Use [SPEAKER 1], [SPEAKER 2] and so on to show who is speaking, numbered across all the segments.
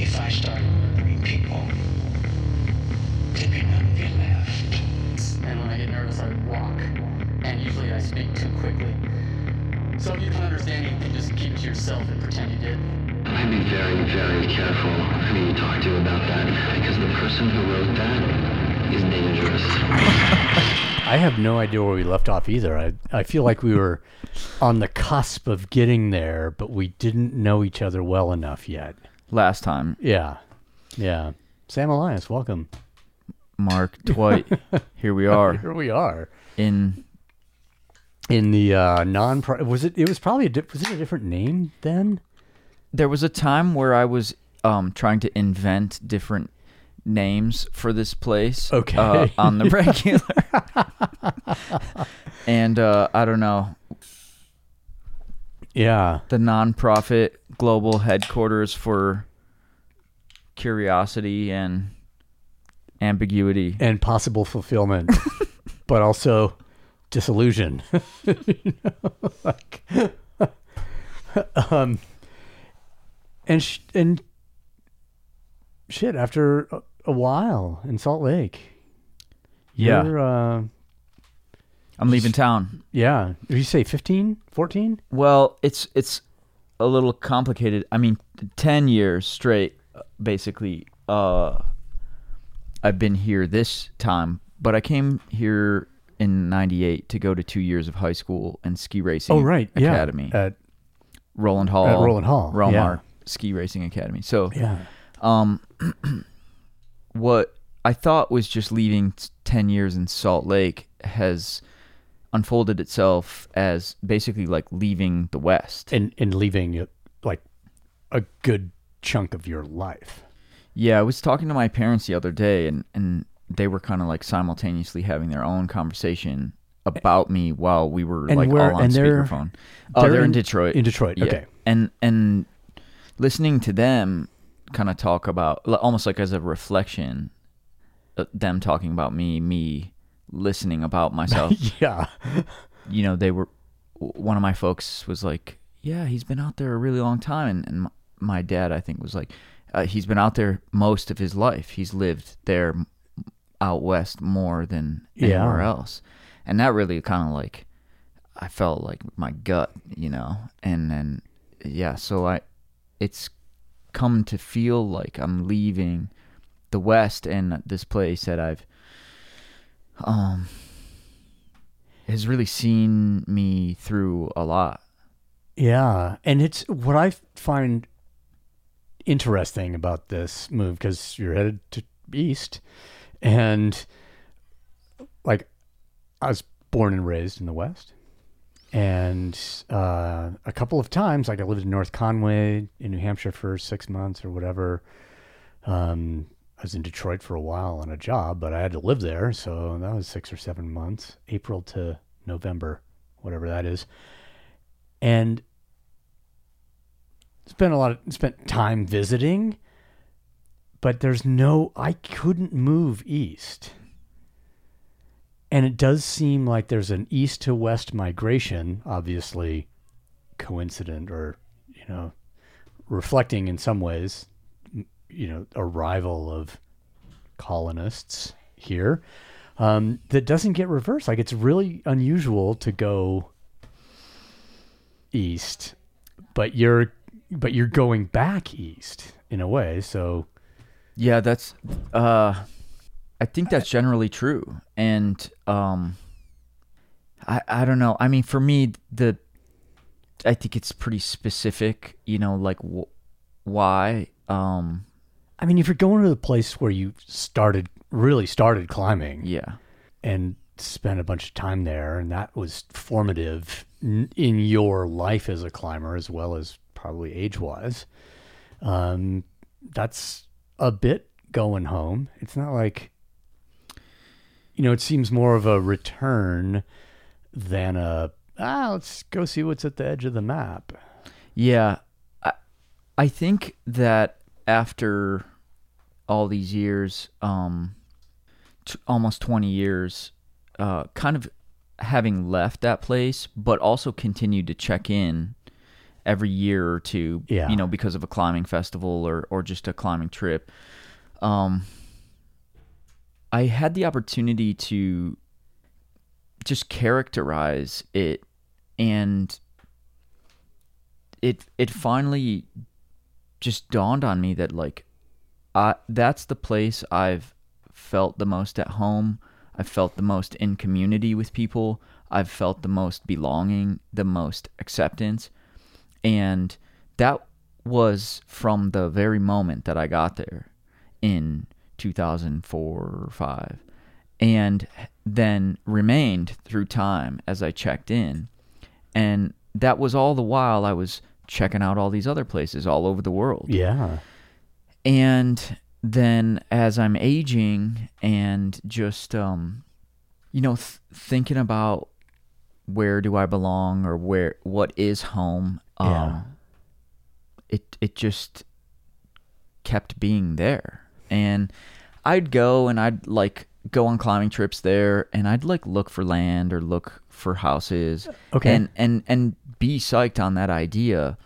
[SPEAKER 1] If I start murdering people, there'd be none of you left.
[SPEAKER 2] And when I get nervous, I walk. And usually I speak too quickly. So if you don't understand anything, just keep it to yourself and pretend you did.
[SPEAKER 3] I'd be very, very careful who you talk to about that, because the person who wrote that is dangerous.
[SPEAKER 4] I have no idea where we left off either. I I feel like we were on the cusp of getting there, but we didn't know each other well enough yet.
[SPEAKER 5] Last time,
[SPEAKER 4] Yeah, yeah. Sam Elias, welcome.
[SPEAKER 5] Mark Dwight, here we are
[SPEAKER 4] Here we are
[SPEAKER 5] in
[SPEAKER 4] in the uh, non. Was it? It was probably a. di- Was it a different name then?
[SPEAKER 5] there was a time where I was um, trying to invent different names for this place.
[SPEAKER 4] Okay.
[SPEAKER 5] uh, on the regular. and uh, I don't know
[SPEAKER 4] Yeah.
[SPEAKER 5] the nonprofit global headquarters for curiosity and ambiguity.
[SPEAKER 4] and possible fulfillment, but also disillusion. You know, like, um, and sh- and shit. After a, a while in Salt Lake,
[SPEAKER 5] Yeah.
[SPEAKER 4] you're, uh,
[SPEAKER 5] I'm leaving town.
[SPEAKER 4] yeah. Did you say 15, 14?
[SPEAKER 5] Well, it's it's a little complicated. I mean, ten years straight, basically. Uh, I've been here this time, but I came here in '98 to go to two years of high school and ski racing.
[SPEAKER 4] Oh, right. Yeah.
[SPEAKER 5] academy.
[SPEAKER 4] At,
[SPEAKER 5] Rowland Hall.
[SPEAKER 4] at Rowland Hall,
[SPEAKER 5] Rowmark
[SPEAKER 4] yeah.
[SPEAKER 5] Ski Racing Academy. So,
[SPEAKER 4] yeah.
[SPEAKER 5] um, what I thought was just leaving t- 10 years in Salt Lake has unfolded itself as basically like leaving the West.
[SPEAKER 4] And, and leaving like a good chunk of your life.
[SPEAKER 5] Yeah, I was talking to my parents the other day, and, and they were kind of like simultaneously having their own conversation about me while we were
[SPEAKER 4] And
[SPEAKER 5] like
[SPEAKER 4] where-
[SPEAKER 5] all on speakerphone. Oh, they're,
[SPEAKER 4] they're
[SPEAKER 5] in,
[SPEAKER 4] in-
[SPEAKER 5] Detroit.
[SPEAKER 4] in Detroit,
[SPEAKER 5] Yeah.
[SPEAKER 4] okay.
[SPEAKER 5] And and listening to them kind of talk about almost like as a reflection, uh, them talking about me, me listening about myself.
[SPEAKER 4] yeah.
[SPEAKER 5] you know, they were one of my folks was like, "Yeah, he's been out there a really long time," and, and my, my dad, I think, was like, uh, "He's been out there most of his life. He's lived there out west more than
[SPEAKER 4] Yeah.
[SPEAKER 5] anywhere else," and that really kind of like, I felt like my gut, you know, and then yeah, so I, it's come to feel like I'm leaving the west and this place that I've um has really seen me through a lot.
[SPEAKER 4] Yeah, and it's what I find interesting about this move because you're headed to east, and like I was born and raised in the west, and uh, a couple of times, like I lived in North Conway in New Hampshire for six months or whatever. Um, I was in Detroit for a while on a job, but I had to live there, so that was six or seven months, April to November, whatever that is. And spent a lot of spent time visiting but there's no i couldn't move east. And it does seem like there's an east to west migration obviously coincident or you know reflecting in some ways you know arrival of colonists here um, that doesn't get reversed like it's really unusual to go east, but you're but you're going back east in a way. So
[SPEAKER 5] Yeah, that's uh I think that's generally true. And um I I don't know. I mean, for me the I think it's pretty specific, you know, like wh- why um
[SPEAKER 4] I mean, if you're going to the place where you started really started climbing
[SPEAKER 5] yeah.
[SPEAKER 4] and spent a bunch of time there, and that was formative in your life as a climber as well as probably age wise, um, that's a bit going home. It's not like you know, it seems more of a return than a ah, let's go see what's at the edge of the map.
[SPEAKER 5] Yeah, I, I think that after all these years, um, t- almost twenty years, uh, kind of having left that place, but also continued to check in every year or two,
[SPEAKER 4] Yeah.
[SPEAKER 5] you know, because of a climbing festival or or just a climbing trip. Um, I had the opportunity to just characterize it, and it it finally just dawned on me that like, I that's the place I've felt the most at home. I've felt the most in community with people. I've felt the most belonging, the most acceptance. And that was from the very moment that I got there in 2004 or 5 and then remained through time as I checked in. And that was all the while I was checking out all these other places all over the world.
[SPEAKER 4] Yeah.
[SPEAKER 5] And then as I'm aging and just um you know th- thinking about where do I belong or where what is home um
[SPEAKER 4] Yeah.
[SPEAKER 5] it it just kept being there. And I'd go and I'd like go on climbing trips there and I'd like look for land or look for houses
[SPEAKER 4] Okay.
[SPEAKER 5] and and and be psyched on that idea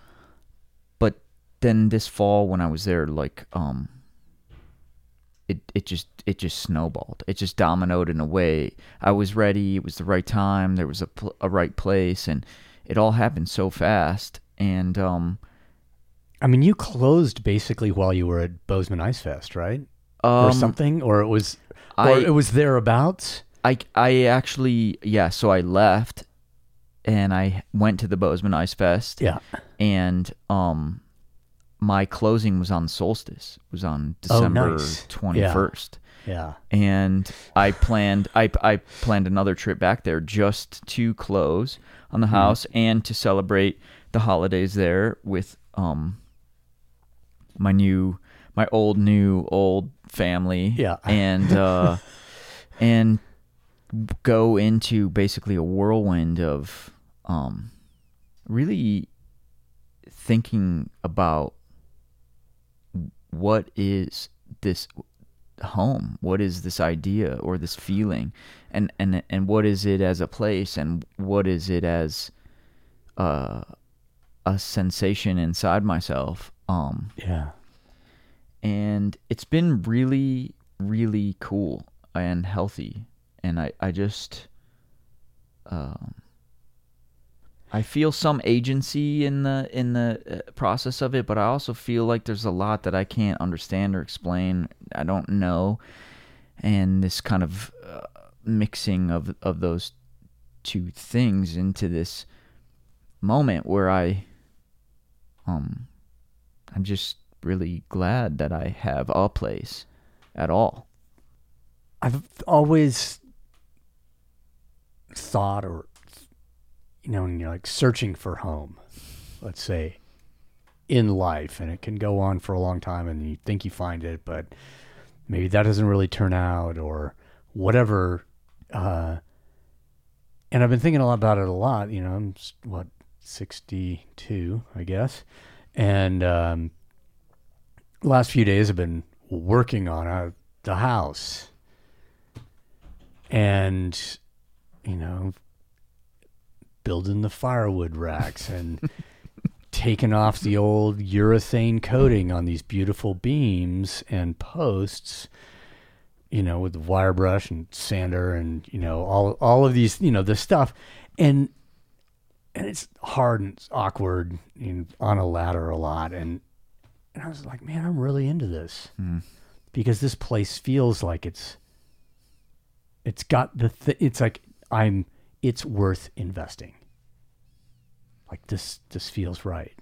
[SPEAKER 5] then this fall when I was there like um it it just it just snowballed it just dominoed in a way I was ready it was the right time there was a pl- a right place and it all happened so fast and um
[SPEAKER 4] I mean, you closed basically while you were at Bozeman Ice Fest, right?
[SPEAKER 5] um,
[SPEAKER 4] or something, or it was, or
[SPEAKER 5] I-
[SPEAKER 4] it was thereabouts.
[SPEAKER 5] I I actually yeah, so I left and I went to the Bozeman Ice Fest.
[SPEAKER 4] Yeah.
[SPEAKER 5] And um my closing was on solstice. It was on
[SPEAKER 4] Oh,
[SPEAKER 5] December
[SPEAKER 4] nice.
[SPEAKER 5] twenty first.
[SPEAKER 4] Yeah.
[SPEAKER 5] And I planned I I planned another trip back there just to close on
[SPEAKER 4] Hmm.
[SPEAKER 5] the house and to celebrate the holidays there with um my new my old new old family
[SPEAKER 4] Yeah.
[SPEAKER 5] and uh and go into basically a whirlwind of um really thinking about what is this home? What is this idea or this feeling? And and and what is it as a place? And what is it as uh, a sensation inside myself? Um
[SPEAKER 4] Yeah.
[SPEAKER 5] and it's been really really cool and healthy. And i i just um I feel some agency in the in the uh, process of it, but I also feel like there's a lot that I can't understand or explain. I don't know, and this kind of uh, mixing of of those two things into this moment where I um I'm just really glad that I have a place at all.
[SPEAKER 4] I've always thought, or you know, when you're like searching for home, let's say in life, and it can go on for a long time, and you think you find it, but maybe that doesn't really turn out, or whatever. Uh, and I've been thinking a lot about it a lot. You know, I'm what 62, I guess, and um, last few days I've been working on a, the house and you know building the firewood racks and taking off the old urethane coating on these beautiful beams and posts you know with the wire brush and sander and you know all all of these you know the stuff. And and it's hard and it's awkward you know, on a ladder a lot. And and I was like man I'm really into this. Hmm. Because this place feels like it's it's got the th- it's like I'm it's worth investing. Like this this feels right.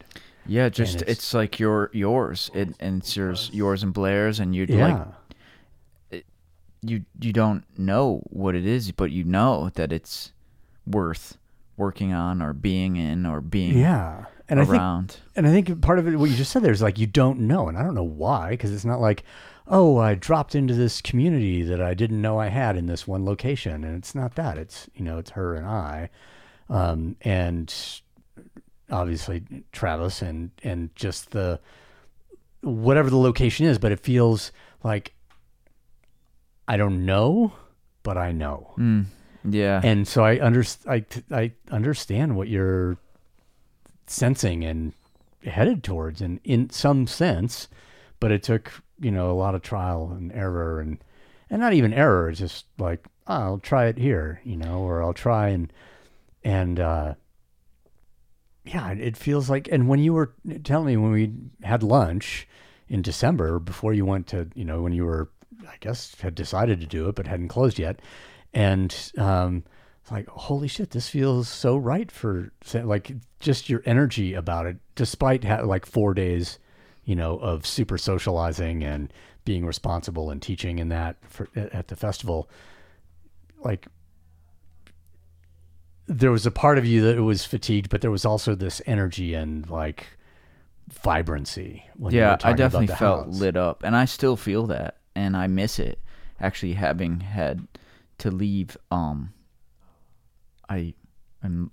[SPEAKER 5] Yeah, just
[SPEAKER 4] it's-
[SPEAKER 5] it's, like your yours, it, and it's yours, yours and Blair's, and you'd
[SPEAKER 4] Yeah.
[SPEAKER 5] like you you don't know what it is, but you know that it's worth working on or being in or being
[SPEAKER 4] yeah. And I think
[SPEAKER 5] around.
[SPEAKER 4] and I think part of it what you just said there is like you don't know and I don't know why because it's not like oh I dropped into this community that I didn't know I had in this one location. And it's not that it's you know it's her and I. Um and obviously Travis and and just the whatever the location is but it feels like I don't know but I know.
[SPEAKER 5] Mm, yeah,
[SPEAKER 4] and so I under I I understand what you're sensing and headed towards and in some sense but it took you know a lot of trial and error and and not even error it's just like oh, i'll try it here you know or i'll try and and uh yeah it feels like and when you were telling me when we had lunch in december before you went to you know when you were i guess had decided to do it but hadn't closed yet and um it's like holy shit this feels so right for like just your energy about it despite ha- like four days you know of super socializing and being responsible and teaching and that for at the festival like there was a part of you that was fatigued but there was also this energy and like vibrancy when you were
[SPEAKER 5] yeah, I definitely felt
[SPEAKER 4] house.
[SPEAKER 5] lit up, and I still feel that, and I miss it. Actually, having had to leave, um, I, I'm,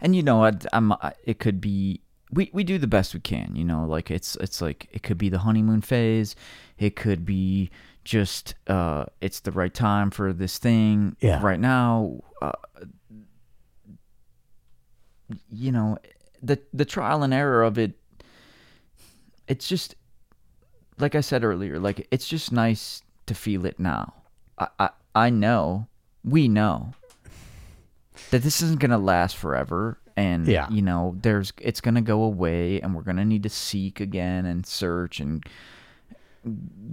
[SPEAKER 5] and you know, I, I'm. I, it could be we we do the best we can. You know, like it's it's like it could be the honeymoon phase, it could be just uh, it's the right time for this thing
[SPEAKER 4] Yeah.
[SPEAKER 5] right now. Uh, you know, the the trial and error of it it's just like I said earlier, like it's just nice to feel it now. I I, I know, we know that this isn't gonna last forever and
[SPEAKER 4] Yeah.
[SPEAKER 5] you know, there's it's gonna go away and we're gonna need to seek again and search and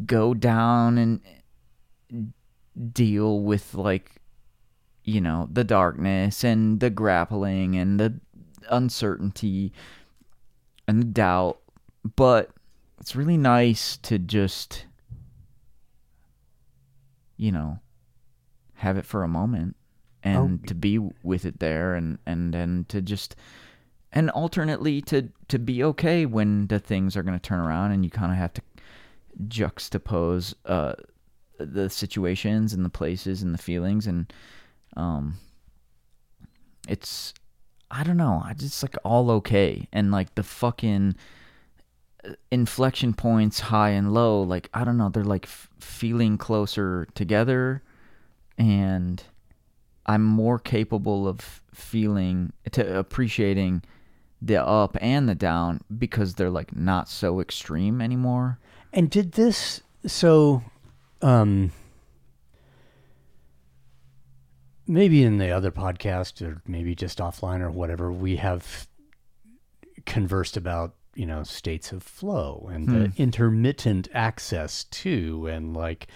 [SPEAKER 5] go down and deal with like you know, the darkness and the grappling and the uncertainty and the doubt. But it's really nice to just, you know, have it for a moment and
[SPEAKER 4] Oh.
[SPEAKER 5] to be with it there and, and then to just, and alternately to, to be okay when the things are going to turn around and you kind of have to juxtapose uh, the situations and the places and the feelings and um it's i don't know i just like all okay and like the fucking uh, inflection points high and low like i don't know they're like f- feeling closer together and i'm more capable of feeling to appreciating the up and the down because they're like not so extreme anymore.
[SPEAKER 4] And did this so um maybe in the other podcast or maybe just offline or whatever we have conversed about, you know, states of flow and the intermittent access to and like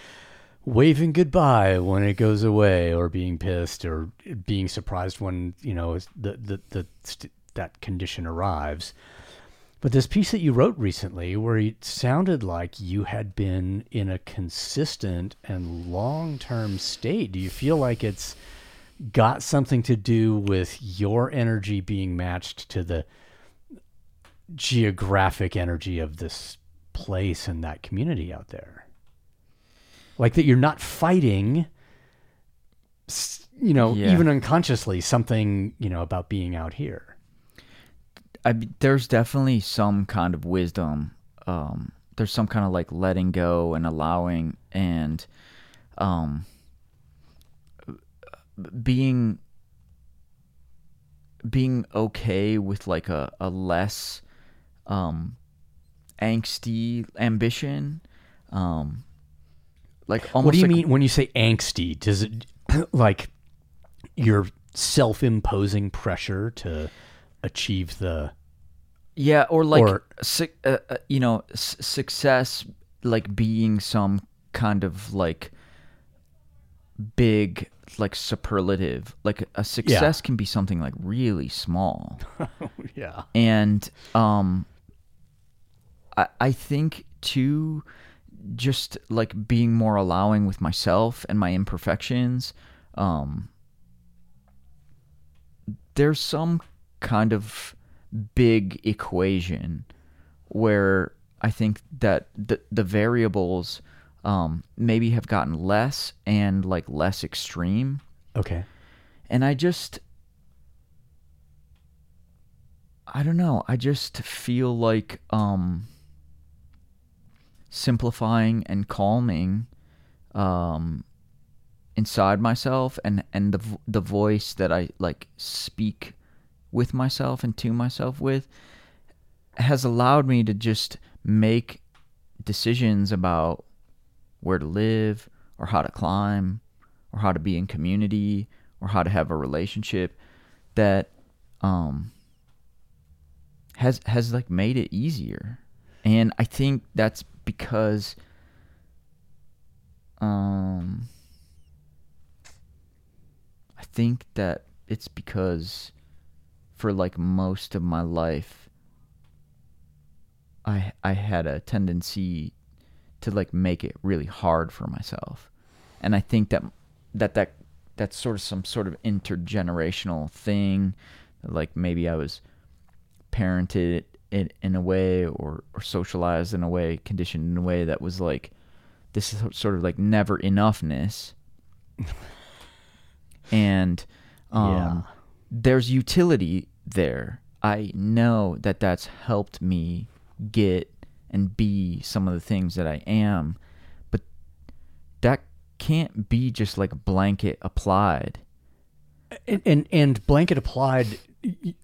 [SPEAKER 4] waving goodbye when it goes away or being pissed or being surprised when, you know, the the the st- that condition arrives. But this piece that you wrote recently, where it sounded like you had been in a consistent and long term state, do you feel like it's got something to do with your energy being matched to the geographic energy of this place and that community out there? Like that you're not fighting, you know,
[SPEAKER 5] Yeah.
[SPEAKER 4] even unconsciously, something, you know, about being out here.
[SPEAKER 5] I, there's definitely some kind of wisdom. Um, there's some kind of like letting go and allowing and um, being being okay with like a, a less um, angsty ambition. Um, like almost
[SPEAKER 4] what do you
[SPEAKER 5] like-
[SPEAKER 4] mean when you say angsty? Does it like your self-imposing pressure to achieve the
[SPEAKER 5] Yeah, or like
[SPEAKER 4] Or-
[SPEAKER 5] su- uh, uh, you know, s- success like being some kind of like big like superlative. Like a success can be something like really small.
[SPEAKER 4] yeah
[SPEAKER 5] and um I I think too just like being more allowing with myself and my imperfections um there's some kind of big equation where I think that the the variables um maybe have gotten less and like less extreme.
[SPEAKER 4] Okay.
[SPEAKER 5] And I just I don't know, I just feel like um simplifying and calming um inside myself and and the the voice that I like speak with myself and to myself with has allowed me to just make decisions about where to live or how to climb or how to be in community or how to have a relationship that um has has like made it easier. And i think that's because um i think that it's because for like most of my life i i had a tendency to like make it really hard for myself. And i think that that that that's sort of some sort of intergenerational thing. Like maybe i was parented in, in a way or, or socialized in a way conditioned in a way that was like this is sort of like never enoughness. And um
[SPEAKER 4] Yeah.
[SPEAKER 5] there's utility there. I know that that's helped me get and be some of the things that i am but that can't be just like a blanket applied.
[SPEAKER 4] And and, and blanket applied,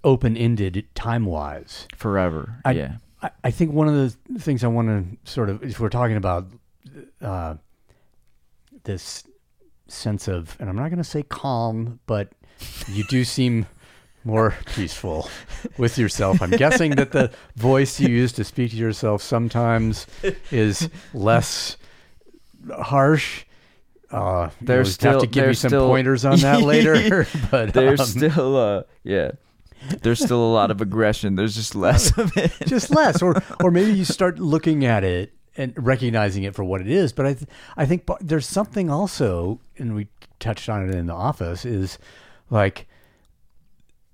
[SPEAKER 4] open ended time wise.
[SPEAKER 5] forever
[SPEAKER 4] I,
[SPEAKER 5] yeah
[SPEAKER 4] I, I think one of the things I want to sort of, if we're talking about uh, this sense of, and I'm not going to say calm, but you do seem more peaceful with yourself. I'm guessing that the voice you use to speak to yourself sometimes is less harsh. Uh,
[SPEAKER 5] There's
[SPEAKER 4] you'll
[SPEAKER 5] still-
[SPEAKER 4] have to give
[SPEAKER 5] there's
[SPEAKER 4] some
[SPEAKER 5] still-
[SPEAKER 4] pointers on that later. but
[SPEAKER 5] there's
[SPEAKER 4] um,
[SPEAKER 5] still uh yeah there's still a lot of aggression. There's just less of it.
[SPEAKER 4] Just less. Or or maybe you start looking at it and recognizing it for what it is. But i th- i think there's something also and we touched on it in the office is like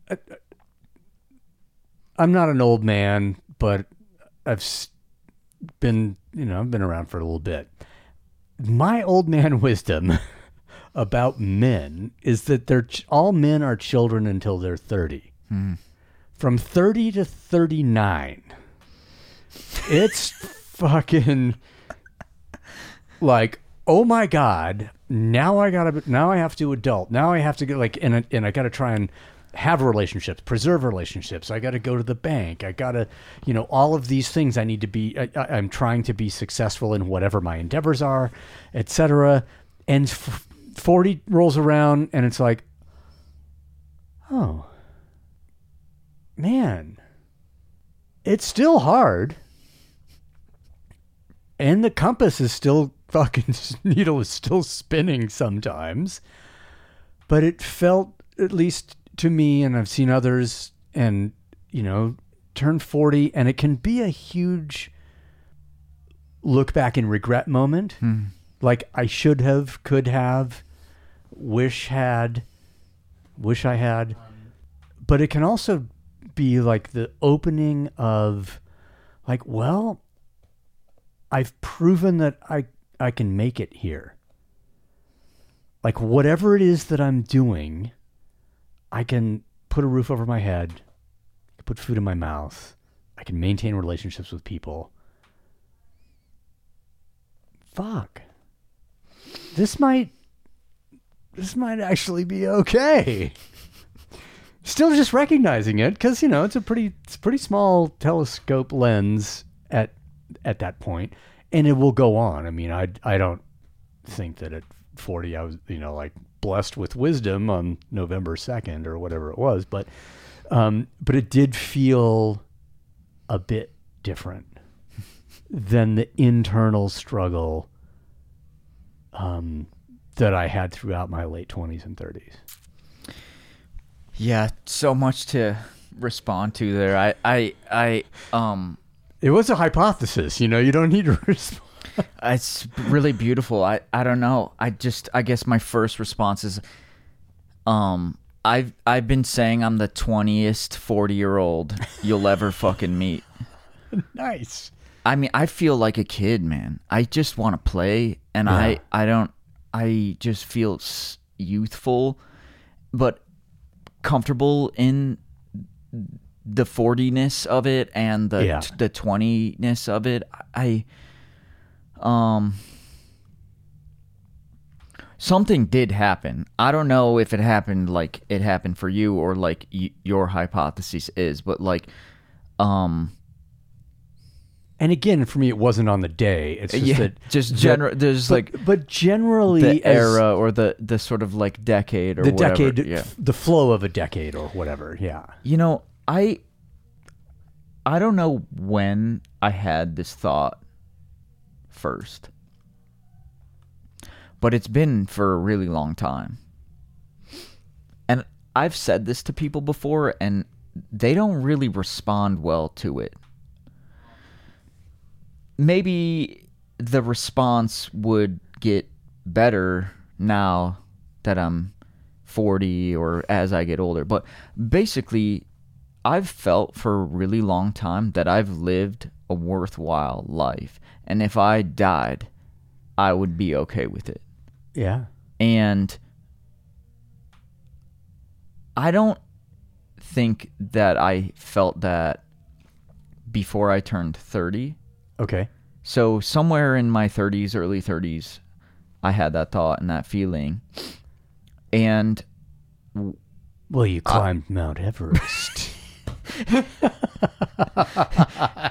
[SPEAKER 4] uh, i'm not an old man but i've been you know i've been around for a little bit. My old man wisdom about men is that they're ch- all men are children until they're 30 from 30 to 39 it's fucking like oh my god now i gotta now i have to adult. Now i have to get like and, I- and i gotta try and have relationships preserve relationships. I gotta go to the bank. I gotta you know all of these things i need to be I, I- i'm trying to be successful in whatever my endeavors are etc and f- 40 rolls around and it's like oh man it's still hard. And the compass is still fucking needle is still spinning sometimes. But it felt at least to me and i've seen others and you know turn 40 and it can be a huge look back and regret moment. Hmm. Like i should have could have wish had wish i had. But it can also be like the opening of like well i've proven that i i can make it here. Like whatever it is that i'm doing i can put a roof over my head put food in my mouth i can maintain relationships with people. Fuck. This might this might actually be okay still just recognizing it because you know it's a pretty it's a pretty small telescope lens at at that point and it will go on. I mean i i don't think that at 40 i was you know like blessed with wisdom on november 2nd or whatever it was but um but it did feel a bit different than the internal struggle um that i had throughout my late 20s and 30s
[SPEAKER 5] Yeah, so much to respond to there. I, I, I, um,
[SPEAKER 4] It was a hypothesis, you know. You don't need to respond.
[SPEAKER 5] it's really beautiful. I, I don't know. I just, I guess my first response is, um, I've, I've been saying I'm the twentieth forty year old you'll ever fucking meet.
[SPEAKER 4] Nice.
[SPEAKER 5] I mean, I feel like a kid, man. I just want to play, and
[SPEAKER 4] Yeah.
[SPEAKER 5] I, I don't, I just feel youthful, but comfortable in the 40ness of it and the
[SPEAKER 4] Yeah.
[SPEAKER 5] the 20ness of it. I, um, something did happen. I don't know if it happened like it happened for you or like y- your hypothesis is, but like, um,
[SPEAKER 4] And again, for me, it wasn't on the day. It's just
[SPEAKER 5] yeah,
[SPEAKER 4] that
[SPEAKER 5] just general. There's
[SPEAKER 4] but,
[SPEAKER 5] like
[SPEAKER 4] but generally,
[SPEAKER 5] the era or the the sort of like decade or
[SPEAKER 4] the
[SPEAKER 5] whatever.
[SPEAKER 4] decade,
[SPEAKER 5] Yeah.
[SPEAKER 4] the flow of a decade or whatever. Yeah.
[SPEAKER 5] You know, I I don't know when I had this thought first. But it's been for a really long time. And I've said this to people before and they don't really respond well to it. Maybe the response would get better now that I'm 40 or as I get older. But basically, I've felt for a really long time that I've lived a worthwhile life. And if I died, I would be okay with it.
[SPEAKER 4] Yeah.
[SPEAKER 5] And I don't think that I felt that before I turned 30.
[SPEAKER 4] Okay.
[SPEAKER 5] So somewhere in my 30s, early 30s, I had that thought and that feeling. And
[SPEAKER 4] Well, you climbed Mount Everest.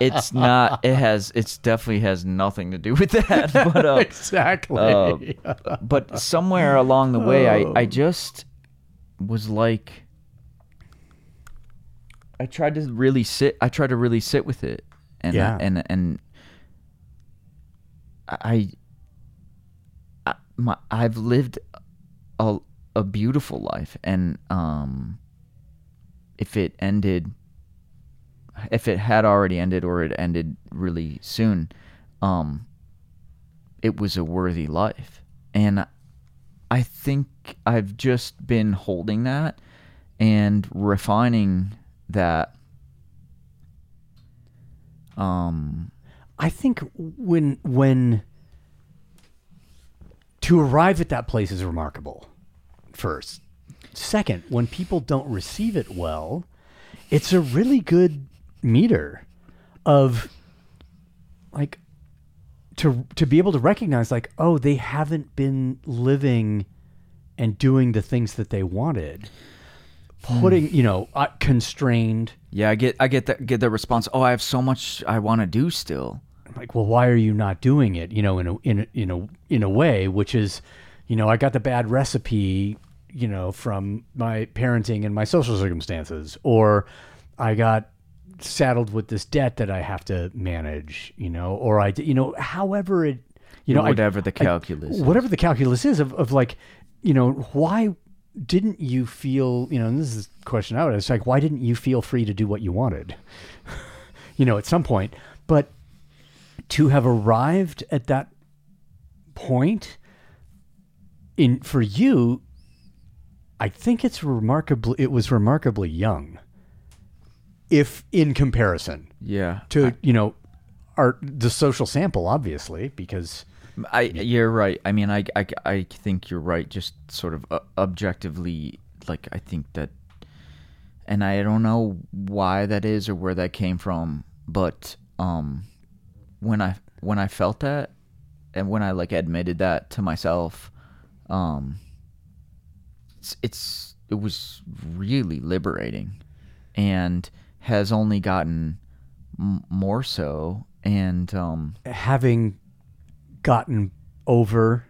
[SPEAKER 5] it's not it has it's definitely has nothing to do with that but uh,
[SPEAKER 4] exactly.
[SPEAKER 5] uh, but somewhere along the way I, I just was like I tried to really sit I tried to really sit with it and
[SPEAKER 4] Yeah.
[SPEAKER 5] and and I, I my I've lived a a beautiful life and um if it ended if it had already ended or it ended really soon um it was a worthy life. And i think i've just been holding that and refining that um
[SPEAKER 4] I think when when to arrive at that place is remarkable. First, second, when people don't receive it well, it's a really good meter of like to to be able to recognize like oh they haven't been living and doing the things that they wanted. Putting you know uh, constrained
[SPEAKER 5] yeah i get i get that get the response. Oh i have so much i want to do still
[SPEAKER 4] like well why are you not doing it you know in a in a, in a in a way which is you know i got the bad recipe you know from my parenting and my social circumstances or i got saddled with this debt that i have to manage you know or I, you know however it you know I-
[SPEAKER 5] Whatever the calculus is.
[SPEAKER 4] whatever the calculus is of, of like you know why didn't you feel you know and this is a question out it's like why didn't you feel free to do what you wanted you know at some point but to have arrived at that point in for you i think it's remarkably it was remarkably young if in comparison
[SPEAKER 5] yeah
[SPEAKER 4] to you know our the social sample obviously because
[SPEAKER 5] I you're right. I mean, I, I, I think you're right. Just sort of uh, objectively, like I think that, and I don't know why that is or where that came from, but um, when I when I felt that, and when I like admitted that to myself, um, it's it's it was really liberating, and has only gotten m- more so, and um.
[SPEAKER 4] having gotten over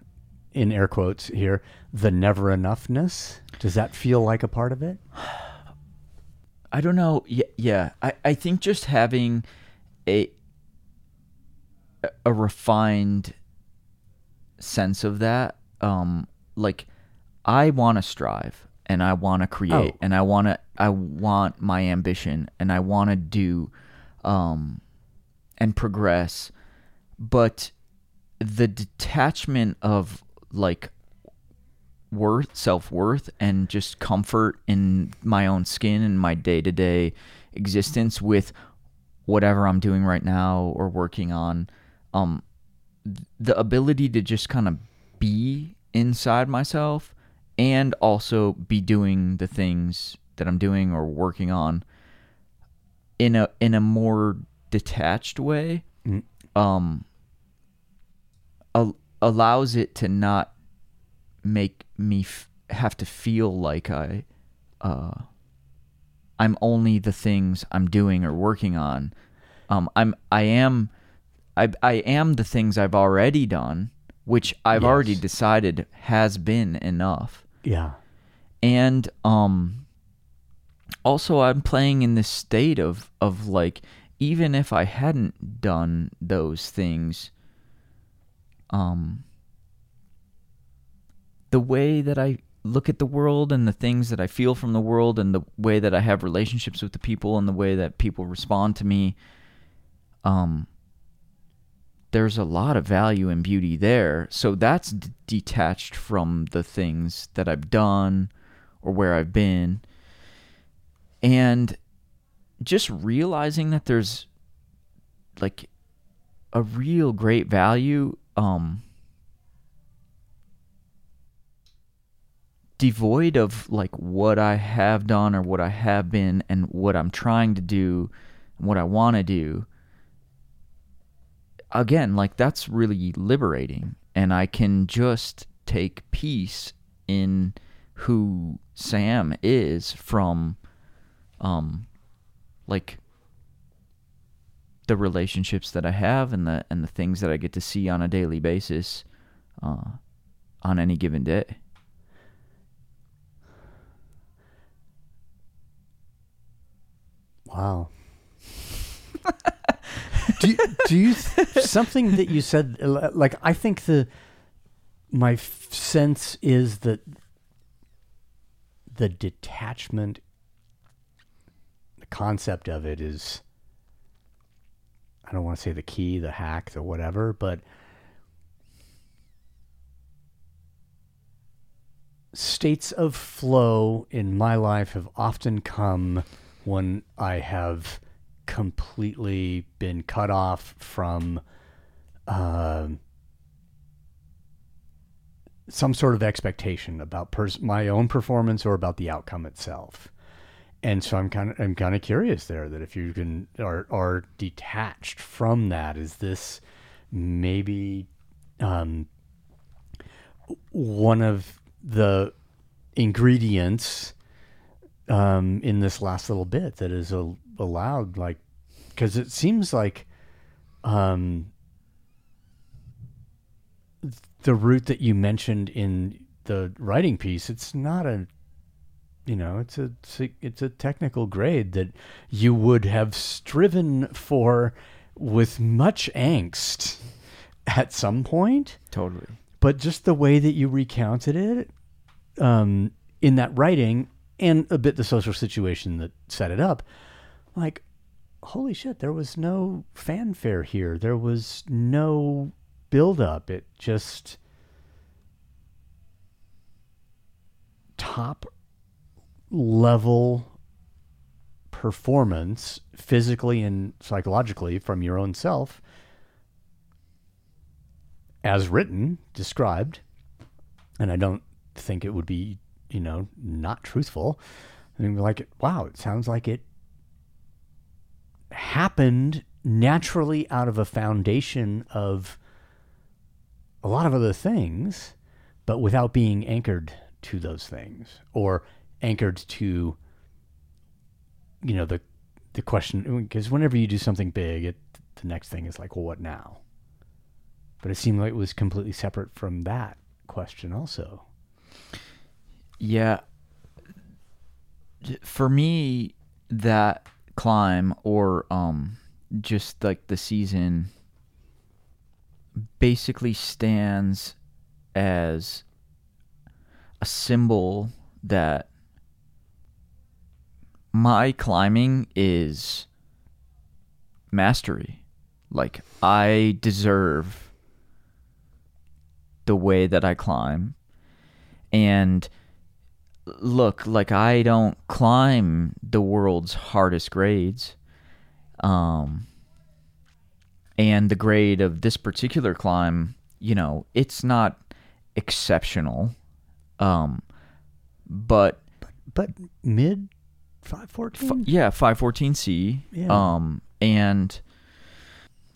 [SPEAKER 4] in air quotes here the never enoughness does that feel like a part of it
[SPEAKER 5] I don't know. Yeah, yeah. I, I think just having a a refined sense of that, um, like I want to strive and I want to create
[SPEAKER 4] Oh.
[SPEAKER 5] and I want to I want my ambition and I want to do, um, and progress, but the detachment of like worth self-worth and just comfort in my own skin and my day-to-day existence with whatever I'm doing right now or working on um the ability to just kind of be inside myself and also be doing the things that I'm doing or working on in a in a more detached way um al- allows it to not make me f- have to feel like I uh I'm only the things I'm doing or working on. Um I'm I am I I am the things I've already done, which I've already decided has been enough.
[SPEAKER 4] Yeah.
[SPEAKER 5] And um also I'm playing in this state of of like even if I hadn't done those things um the way that I look at the world and the things that I feel from the world and the way that I have relationships with the people and the way that people respond to me um there's a lot of value and beauty there. So that's d- detached from the things that I've done or where I've been. And just realizing that there's like a real great value um devoid of like what I have done or what I have been and what I'm trying to do and what I want to do again like that's really liberating and I can just take peace in who Sam is from um like the relationships that I have and the and the things that I get to see on a daily basis uh on any given day.
[SPEAKER 4] Wow. do you, do you something that you said like I think the my f- sense is that the detachment the concept of it is I don't want to say the key, the hack, the whatever, but states of flow in my life have often come when I have completely been cut off from um some sort of expectation about pers- my own performance or about the outcome itself. And so I'm kind of I'm kind of curious there that if you can are are detached from that, is this maybe um, one of the ingredients um, in this last little bit that is a, allowed, like, because it seems like um, the route that you mentioned in the writing piece, it's not a, you know, it's a it's a technical grade that you would have striven for with much angst at some point
[SPEAKER 5] Totally.
[SPEAKER 4] but just the way that you recounted it um, in that writing and a bit the social situation that set it up like holy shit there was no fanfare here there was no build up it just top level performance physically and psychologically from your own self as written, described, and I don't think it would be, you know, not truthful. Mean, like, wow, it sounds like it happened naturally out of a foundation of a lot of other things, but without being anchored to those things or anchored to, you know, the the question. Because whenever you do something big, it the next thing is like, well, what now? But it seemed like it was completely separate from that question, also.
[SPEAKER 5] Yeah. For me, that climb or um just like the season basically stands as a symbol that my climbing is mastery. Like I deserve the way that I climb. And look, like I don't climb the world's hardest grades. Um and the grade of this particular climb, you know, it's not exceptional. Um but
[SPEAKER 4] But mid 514?
[SPEAKER 5] F- yeah, 514C.
[SPEAKER 4] Yeah.
[SPEAKER 5] Um and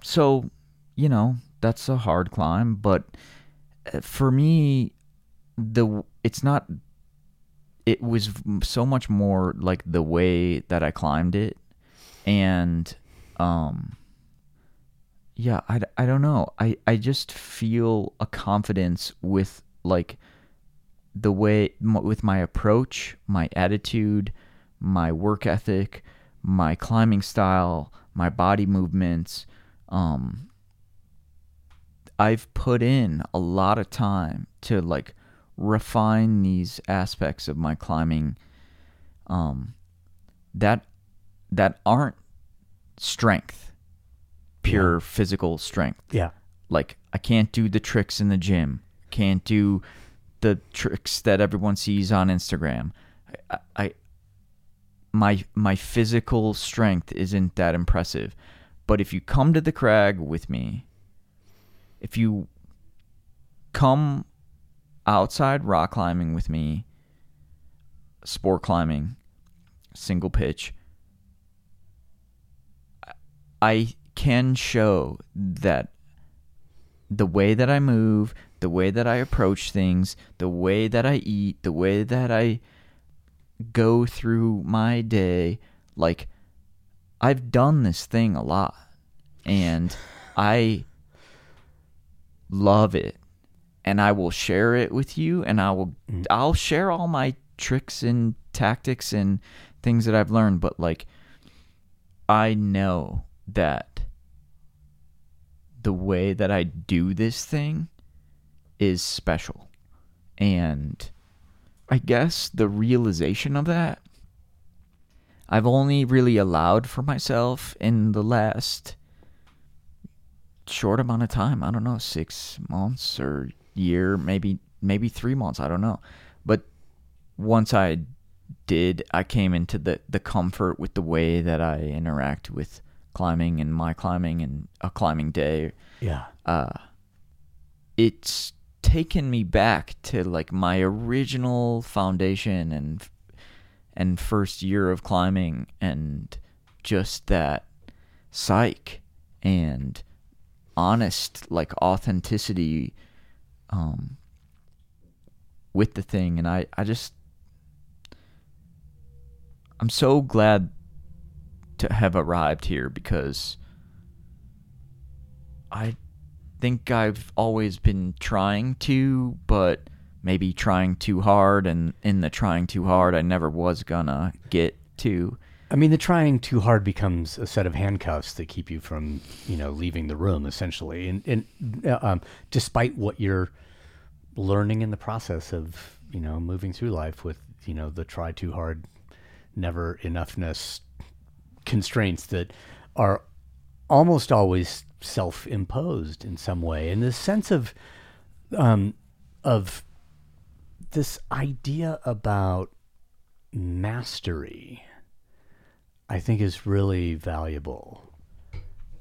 [SPEAKER 5] so, you know, that's a hard climb, but uh, for me the it's not it was so much more like the way that I climbed it and um yeah I, I don't know. I, I just feel a confidence with like the way with my approach my attitude my work ethic my climbing style my body movements um I've put in a lot of time to like refine these aspects of my climbing um that that aren't strength pure physical strength.
[SPEAKER 4] Yeah.
[SPEAKER 5] like I can't do the tricks in the gym. Can't do the tricks that everyone sees on Instagram. I, I my my physical strength isn't that impressive. But if you come to the crag with me if you come outside rock climbing with me, sport climbing, single pitch, I can show that the way that I move, the way that I approach things, the way that I eat, the way that I go through my day, like I've done this thing a lot. And I love it and I will share it with you and I will mm-hmm. I'll share all my tricks and tactics and things that I've learned but like I know that the way that I do this thing is special and I guess the realization of that I've only really allowed for myself in the last short amount of time. I don't know, six months or year, maybe maybe three months. I don't know. But once I did, I came into the the comfort with the way that I interact with climbing and my climbing and a climbing day.
[SPEAKER 4] Yeah.
[SPEAKER 5] Uh, it's taken me back to like my original foundation and and first year of climbing and just that psych and honest like authenticity um with the thing and I I just I'm so glad to have arrived here because I think I've always been trying to but maybe trying too hard and in the trying too hard I never was gonna get to
[SPEAKER 4] I mean, the trying too hard becomes a set of handcuffs that keep you from, you know, leaving the room essentially. And, and uh, um, despite what you're learning in the process of, you know, moving through life with, you know, the try too hard, never enoughness constraints that are almost always self-imposed in some way. And this sense of, um, of this idea about mastery I think is really valuable.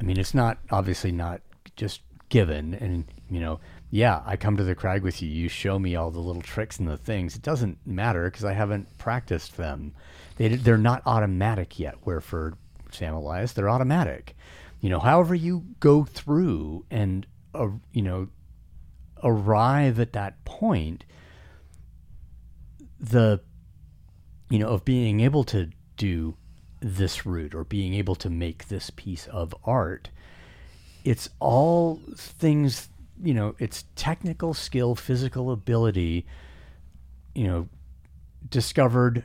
[SPEAKER 4] I mean, it's not obviously not just given, and you know, yeah, I come to the crag with you. You show me all the little tricks and the things. It doesn't matter because I haven't practiced them. They they're not automatic yet. Where for Sam Elias, they're automatic. You know, however you go through and uh, you know arrive at that point, the you know of being able to do this route or being able to make this piece of art. It's all things, you know, it's technical skill, physical ability, you know, discovered,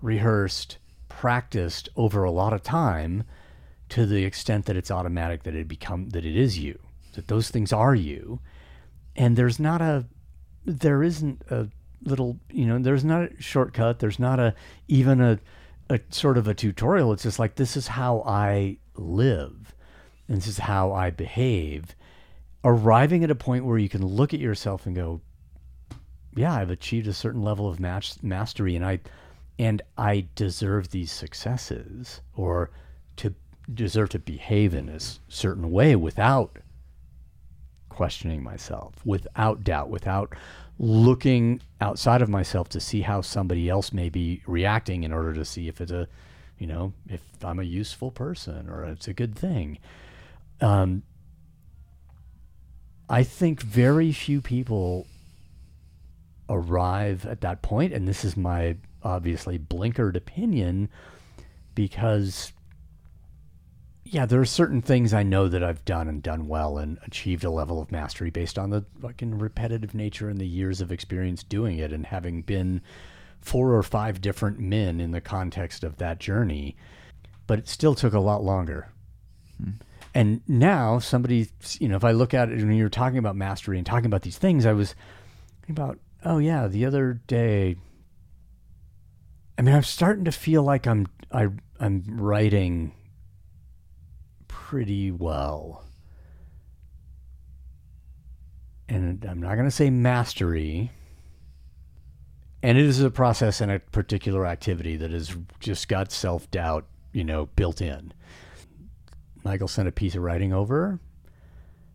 [SPEAKER 4] rehearsed, practiced over a lot of time to the extent that it's automatic that it become that it is you, that those things are you. And there's not a there isn't a little, you know, there's not a shortcut, there's not a even a a sort of a tutorial. It's just like this is how I live, and this is how I behave. Arriving at a point where you can look at yourself and go, "Yeah, I've achieved a certain level of match mastery, and I, and I deserve these successes, or to deserve to behave in a certain way without questioning myself, without doubt, without looking outside of myself to see how somebody else may be reacting in order to see if it's a, you know, if I'm a useful person or it's a good thing. Um, I think very few people arrive at that point, and this is my obviously blinkered opinion, because yeah, there are certain things I know that I've done and done well and achieved a level of mastery based on the fucking repetitive nature and the years of experience doing it and having been four or five different men in the context of that journey. But it still took a lot longer. Hmm. And now somebody, you know, if I look at it when you're talking about mastery and talking about these things, I was about, oh yeah, the other day. I mean, I'm starting to feel like I'm I I'm writing pretty well. And I'm not going to say mastery. And it is a process and a particular activity that has just got self doubt, you know, built in. Michael sent a piece of writing over.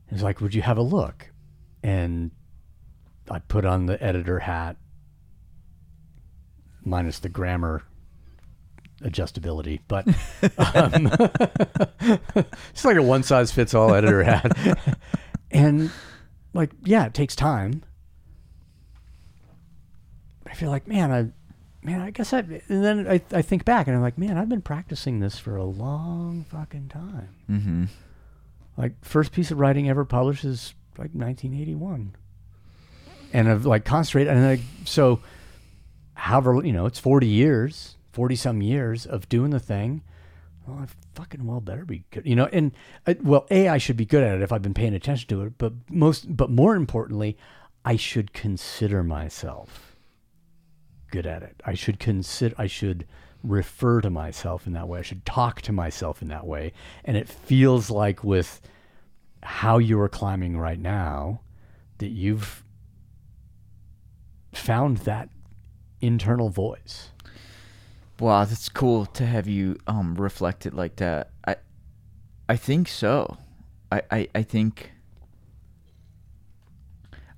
[SPEAKER 4] He's like, Would you have a look? And I put on the editor hat, minus the grammar adjustability, but um, it's like a one size fits all editor hat. and like, yeah, it takes time. I feel like, man, I, man, I guess I, and then I, I think back and I'm like, man, I've been practicing this for a long fucking time.
[SPEAKER 5] Mm-hmm.
[SPEAKER 4] Like, first piece of writing ever published is like 1981. And I've like concentrated, and like, so, however, you know, it's 40 years, 40 some years of doing the thing. Well, I fucking well better be good, you know. And I, well, a I should be good at it if I've been paying attention to it. But most, but more importantly, I should consider myself good at it. I should consider. I should refer to myself in that way. I should talk to myself in that way. And it feels like with how you are climbing right now, that you've found that internal voice.
[SPEAKER 5] Wow, that's cool to have you um reflect it like that. I I think so. I, I, I think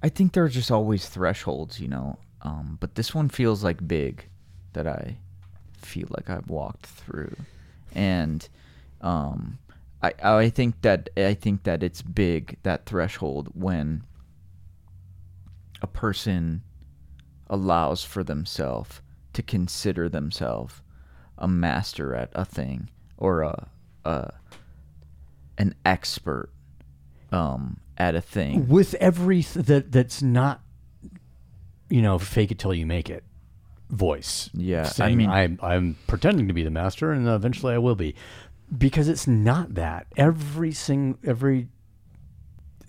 [SPEAKER 5] I think there are just always thresholds, you know. Um, but this one feels like big that I feel like I've walked through. And um I I think that I think that it's big that threshold when a person allows for themselves to consider themselves a master at a thing or a, a an expert um, at a thing.
[SPEAKER 4] With every th- that that's not, you know, fake it till you make it voice.
[SPEAKER 5] Yeah, I mean-
[SPEAKER 4] I'm I'm pretending to be the master, and eventually I will be, because it's not that. Every sing every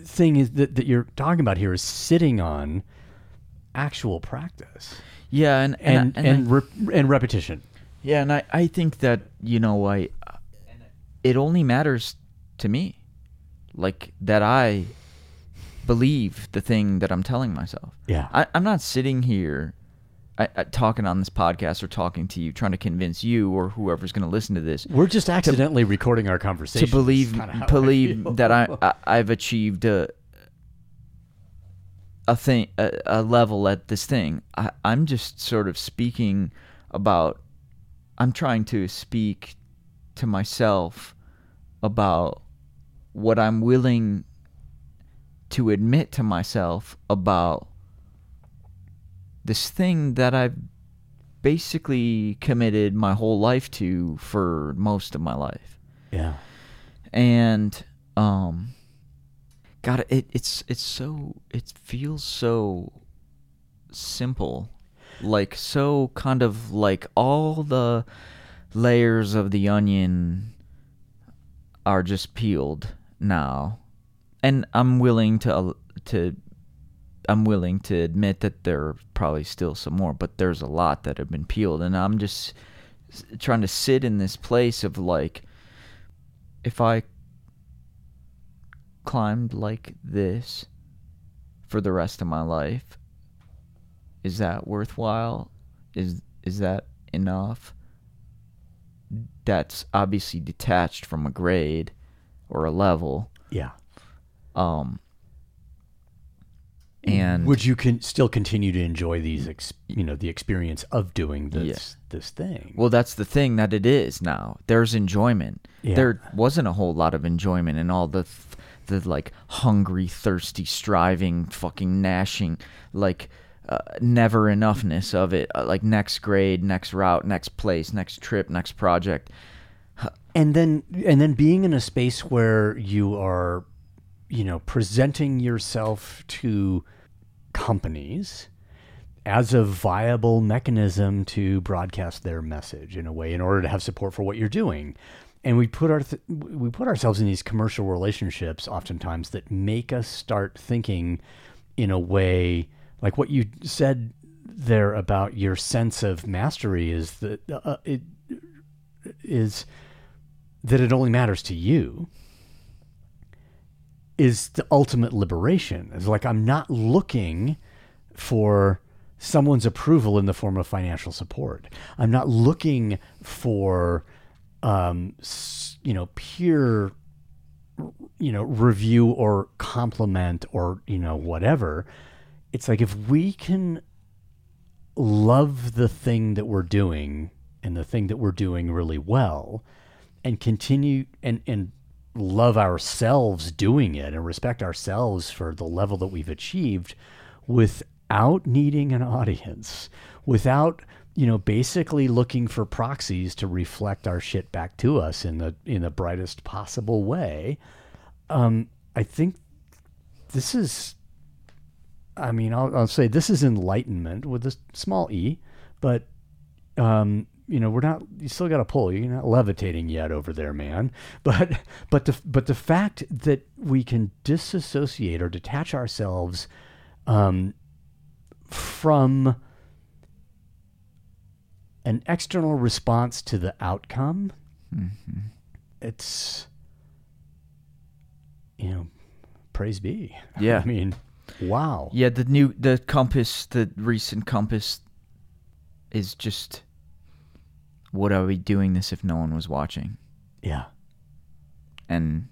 [SPEAKER 4] thing is that that you're talking about here is sitting on actual practice
[SPEAKER 5] Yeah, and
[SPEAKER 4] and
[SPEAKER 5] and,
[SPEAKER 4] and
[SPEAKER 5] I-
[SPEAKER 4] re- and repetition.
[SPEAKER 5] yeah, and I, I think that you know I it only matters to me, like that I believe the thing that I'm telling myself.
[SPEAKER 4] Yeah.
[SPEAKER 5] I, I'm not sitting here I, I, talking on this podcast or talking to you, trying to convince you or whoever's going to listen to this
[SPEAKER 4] We're just accidentally recording our conversation.
[SPEAKER 5] to believe
[SPEAKER 4] Kinda I
[SPEAKER 5] believe that I, I I've achieved a a thing a, a level at this thing. I, I'm just sort of speaking about. I'm trying to speak to myself about what I'm willing to admit to myself about this thing that I've basically committed my whole life to for most of my life
[SPEAKER 4] yeah.
[SPEAKER 5] and um god it it's it's so it feels so simple like so kind of like all the layers of the onion are just peeled now and i'm willing to to i'm willing to admit that there are probably still some more but there's a lot that have been peeled and i'm just trying to sit in this place of like if I climbed like this for the rest of my life, is that worthwhile? Is is that enough? That's obviously detached from a grade or a level.
[SPEAKER 4] Yeah.
[SPEAKER 5] Um and
[SPEAKER 4] would you can still continue to enjoy these ex, you know the experience of doing this this thing
[SPEAKER 5] Well, that's the thing that it is now. There's enjoyment.
[SPEAKER 4] Yeah.
[SPEAKER 5] There wasn't a whole lot of enjoyment in all the th- the like hungry, thirsty, striving, fucking gnashing, like uh, never enoughness of it, uh, like next grade, next route, next place, next trip, next project.
[SPEAKER 4] and then and then being in a space where you are you know presenting yourself to companies as a viable mechanism to broadcast their message in a way in order to have support for what you're doing. And we put our th- we put ourselves in these commercial relationships oftentimes that make us start thinking in a way like what you said there about your sense of mastery is that uh, it is that it only matters to you is the ultimate liberation. It's like I'm not looking for someone's approval in the form of financial support. I'm not looking for um, you know peer you know review or compliment or you know whatever. It's like if we can love the thing that we're doing and the thing that we're doing really well and continue and and love ourselves doing it and respect ourselves for the level that we've achieved without needing an audience without you know basically looking for proxies to reflect our shit back to us in the in the brightest possible way. Um i think this is I mean, I'll, I'll say this is enlightenment with a small e, but um, you know, we're not. You still got to pull. You're not levitating yet over there, man. But but the but the fact that we can disassociate or detach ourselves um, from an external response to the outcome, it's you know, praise be.
[SPEAKER 5] Yeah.
[SPEAKER 4] I mean, wow.
[SPEAKER 5] Yeah, the new the compass, the recent compass, is just. Would I be doing this if no one was watching?
[SPEAKER 4] Yeah.
[SPEAKER 5] And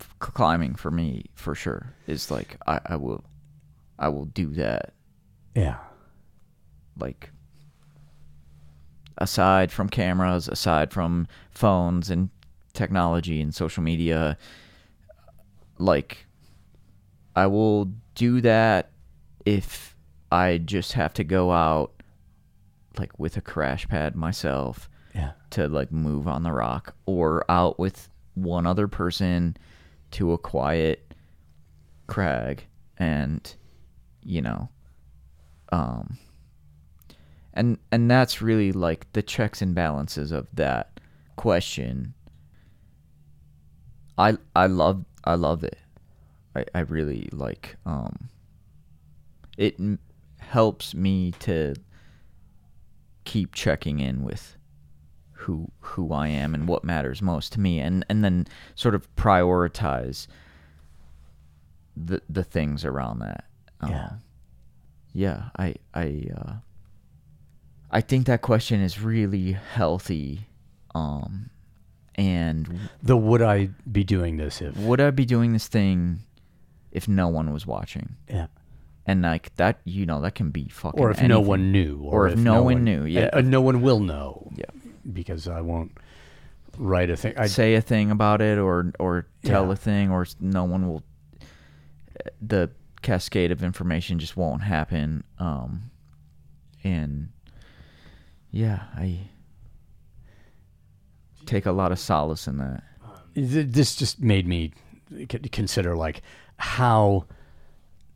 [SPEAKER 5] f- climbing for me, for sure, is like I, I will, I will do that.
[SPEAKER 4] Yeah.
[SPEAKER 5] Like aside from cameras, aside from phones and technology and social media, like I will do that if I just have to go out like with a crash pad myself
[SPEAKER 4] Yeah.
[SPEAKER 5] to like move on the rock or out with one other person to a quiet crag and you know um and and that's really like the checks and balances of that question i i love i love it i i really like um it m- helps me to keep checking in with who who I am and what matters most to me and and then sort of prioritize the the things around that.
[SPEAKER 4] Yeah.
[SPEAKER 5] Um, yeah, I I uh I think that question is really healthy um and
[SPEAKER 4] The would I be doing this if?
[SPEAKER 5] would I be doing this thing if no one was watching?
[SPEAKER 4] Yeah.
[SPEAKER 5] And like that, you know, that can be fucking
[SPEAKER 4] Or if no one knew.
[SPEAKER 5] Or if no one knew, yeah.
[SPEAKER 4] And, and no one will know.
[SPEAKER 5] Yeah.
[SPEAKER 4] Because I won't write a thing. I,
[SPEAKER 5] say a thing about it or or tell
[SPEAKER 4] Yeah.
[SPEAKER 5] a thing or no one will the cascade of information just won't happen um and yeah i take a lot of solace in that
[SPEAKER 4] this just made me consider like how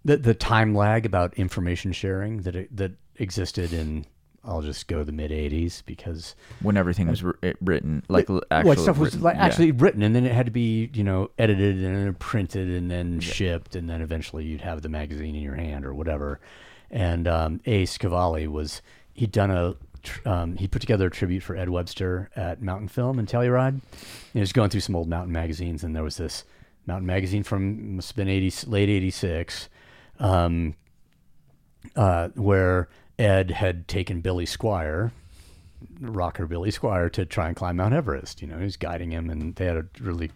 [SPEAKER 4] the the time lag about information sharing that it, that existed in I'll just go the mid '80s because
[SPEAKER 5] when everything was wr- written like actual
[SPEAKER 4] stuff was
[SPEAKER 5] written-
[SPEAKER 4] like
[SPEAKER 5] yeah.
[SPEAKER 4] actually written, and then it had to be you know edited and then printed and then shipped, and then eventually you'd have the magazine in your hand or whatever. And um, Ace Kvale was he'd done a um, he put together a tribute for Ed Webster at Mountain Film in Telluride. He was going through some old Mountain magazines, and there was this Mountain magazine from must have been 80, late '86. Um, uh, where Ed had taken Billy Squier, rocker Billy Squier, to try and climb Mount Everest. You know, he was guiding him, and they had a really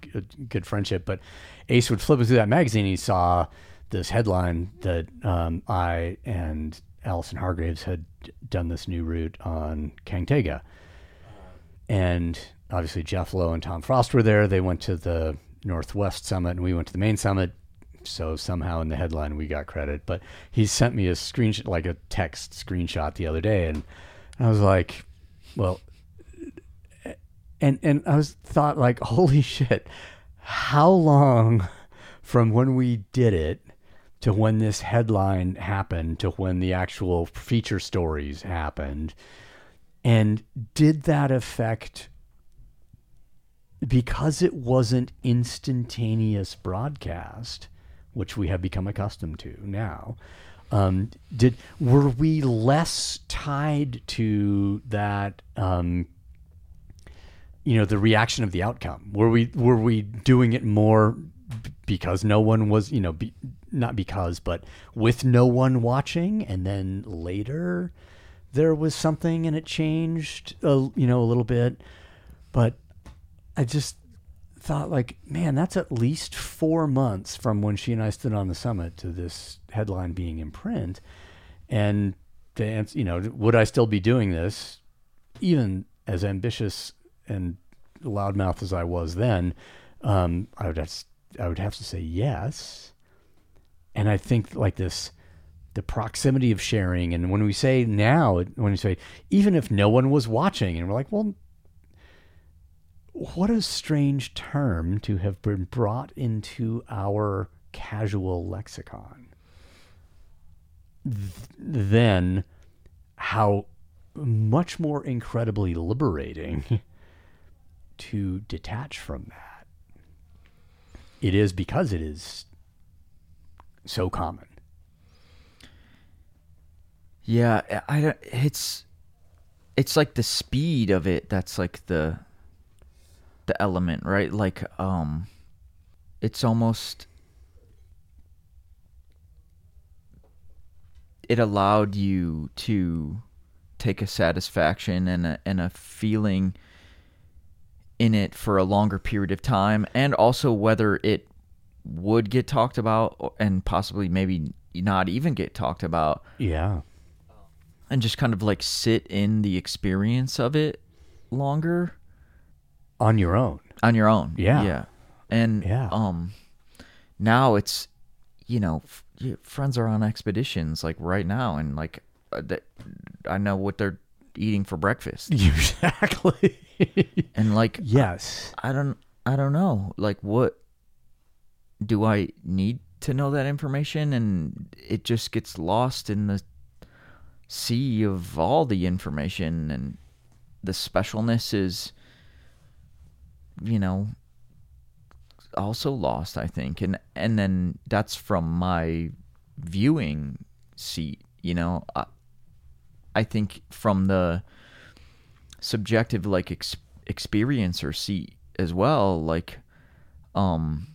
[SPEAKER 4] good, friendship. But Ace would flip through that magazine. He saw this headline that um, I and Alison Hargreaves had done this new route on Kangtega, and obviously Jeff Lowe and Tom Frost were there. They went to the Northwest Summit, and we went to the main summit. So somehow in the headline we got credit. But he sent me a screenshot, like a text screenshot the other day, and I was like, well, and and I was thought like, holy shit, how long from when we did it to when this headline happened to when the actual feature stories happened, and did that affect? Because it wasn't instantaneous broadcast, which we have become accustomed to now. Um, did were we less tied to that? Um, you know, the reaction of the outcome. Were we were we doing it more because no one was, you know, be, not because, but with no one watching, and then later there was something and it changed, a, you know, a little bit. But I just thought like, man, that's at least four months from when she and I stood on the summit to this headline being in print. And to answer, you know, would I still be doing this, even as ambitious and loudmouth as I was then? Um, I would have, I would have to say yes. And I think like this, the proximity of sharing, and when we say now, when we say even if no one was watching, and we're like, well, what a strange term to have been brought into our casual lexicon. Th- then, how much more incredibly liberating to detach from that. It is because it is so common.
[SPEAKER 5] Yeah, I. It's it's like the speed of it that's like the the element, right? Like um, it's almost it allowed you to take a satisfaction and a and a feeling in it for a longer period of time, and also whether it would get talked about and possibly maybe not even get talked about
[SPEAKER 4] Yeah.
[SPEAKER 5] and just kind of like sit in the experience of it longer
[SPEAKER 4] On your own.
[SPEAKER 5] on your own.
[SPEAKER 4] Yeah.
[SPEAKER 5] Yeah. And
[SPEAKER 4] Yeah.
[SPEAKER 5] um now it's you know, f- friends are on expeditions like right now and like uh, that I know what they're eating for breakfast.
[SPEAKER 4] Exactly.
[SPEAKER 5] And like
[SPEAKER 4] yes.
[SPEAKER 5] I don't I don't know. Like what do I need to know that information and it just gets lost in the sea of all the information and the specialness is you know also lost I think and and then that's from my viewing seat you know I, I think from the subjective like ex- experiencer seat as well like um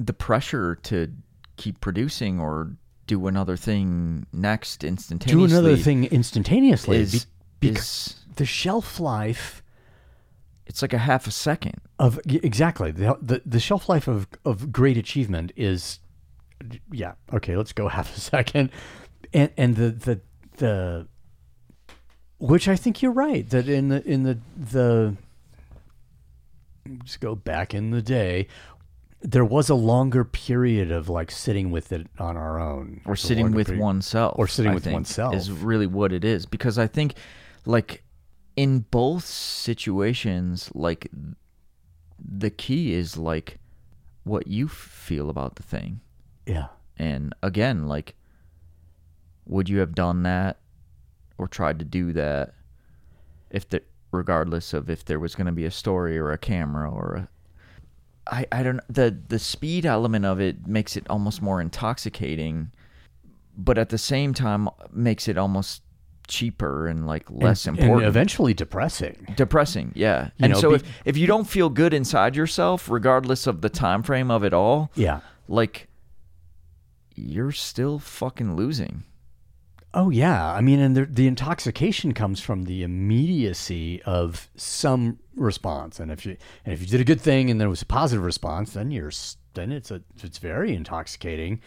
[SPEAKER 5] the pressure to keep producing or do another thing next instantaneously.
[SPEAKER 4] Do another thing instantaneously.
[SPEAKER 5] is,
[SPEAKER 4] be-
[SPEAKER 5] is
[SPEAKER 4] the shelf life
[SPEAKER 5] it's like a half a second.
[SPEAKER 4] Of exactly. The, the the shelf life of of great achievement is yeah okay let's go half a second. And and the the the which I think you're right that in the in the the just go back in the day there was a longer period of like sitting with it on our own.
[SPEAKER 5] Or sitting with
[SPEAKER 4] period-
[SPEAKER 5] oneself
[SPEAKER 4] or sitting
[SPEAKER 5] I
[SPEAKER 4] with oneself.
[SPEAKER 5] is really what it is. Because i think like in both situations like the key is like what you feel about the thing.
[SPEAKER 4] Yeah.
[SPEAKER 5] And again like would you have done that or tried to do that if the regardless of if there was going to be a story or a camera or a I, I don't the the speed element of it makes it almost more intoxicating but at the same time makes it almost cheaper and like less
[SPEAKER 4] and,
[SPEAKER 5] important.
[SPEAKER 4] and eventually depressing.
[SPEAKER 5] Depressing yeah.
[SPEAKER 4] You
[SPEAKER 5] and
[SPEAKER 4] know,
[SPEAKER 5] so
[SPEAKER 4] be-
[SPEAKER 5] if, if you don't feel good inside yourself regardless of the time frame of it all
[SPEAKER 4] yeah.
[SPEAKER 5] like you're still fucking losing.
[SPEAKER 4] Oh yeah, I mean, and the, the intoxication comes from the immediacy of some response, and if you and if you did a good thing and there was a positive response, then you're then it's a it's very intoxicating,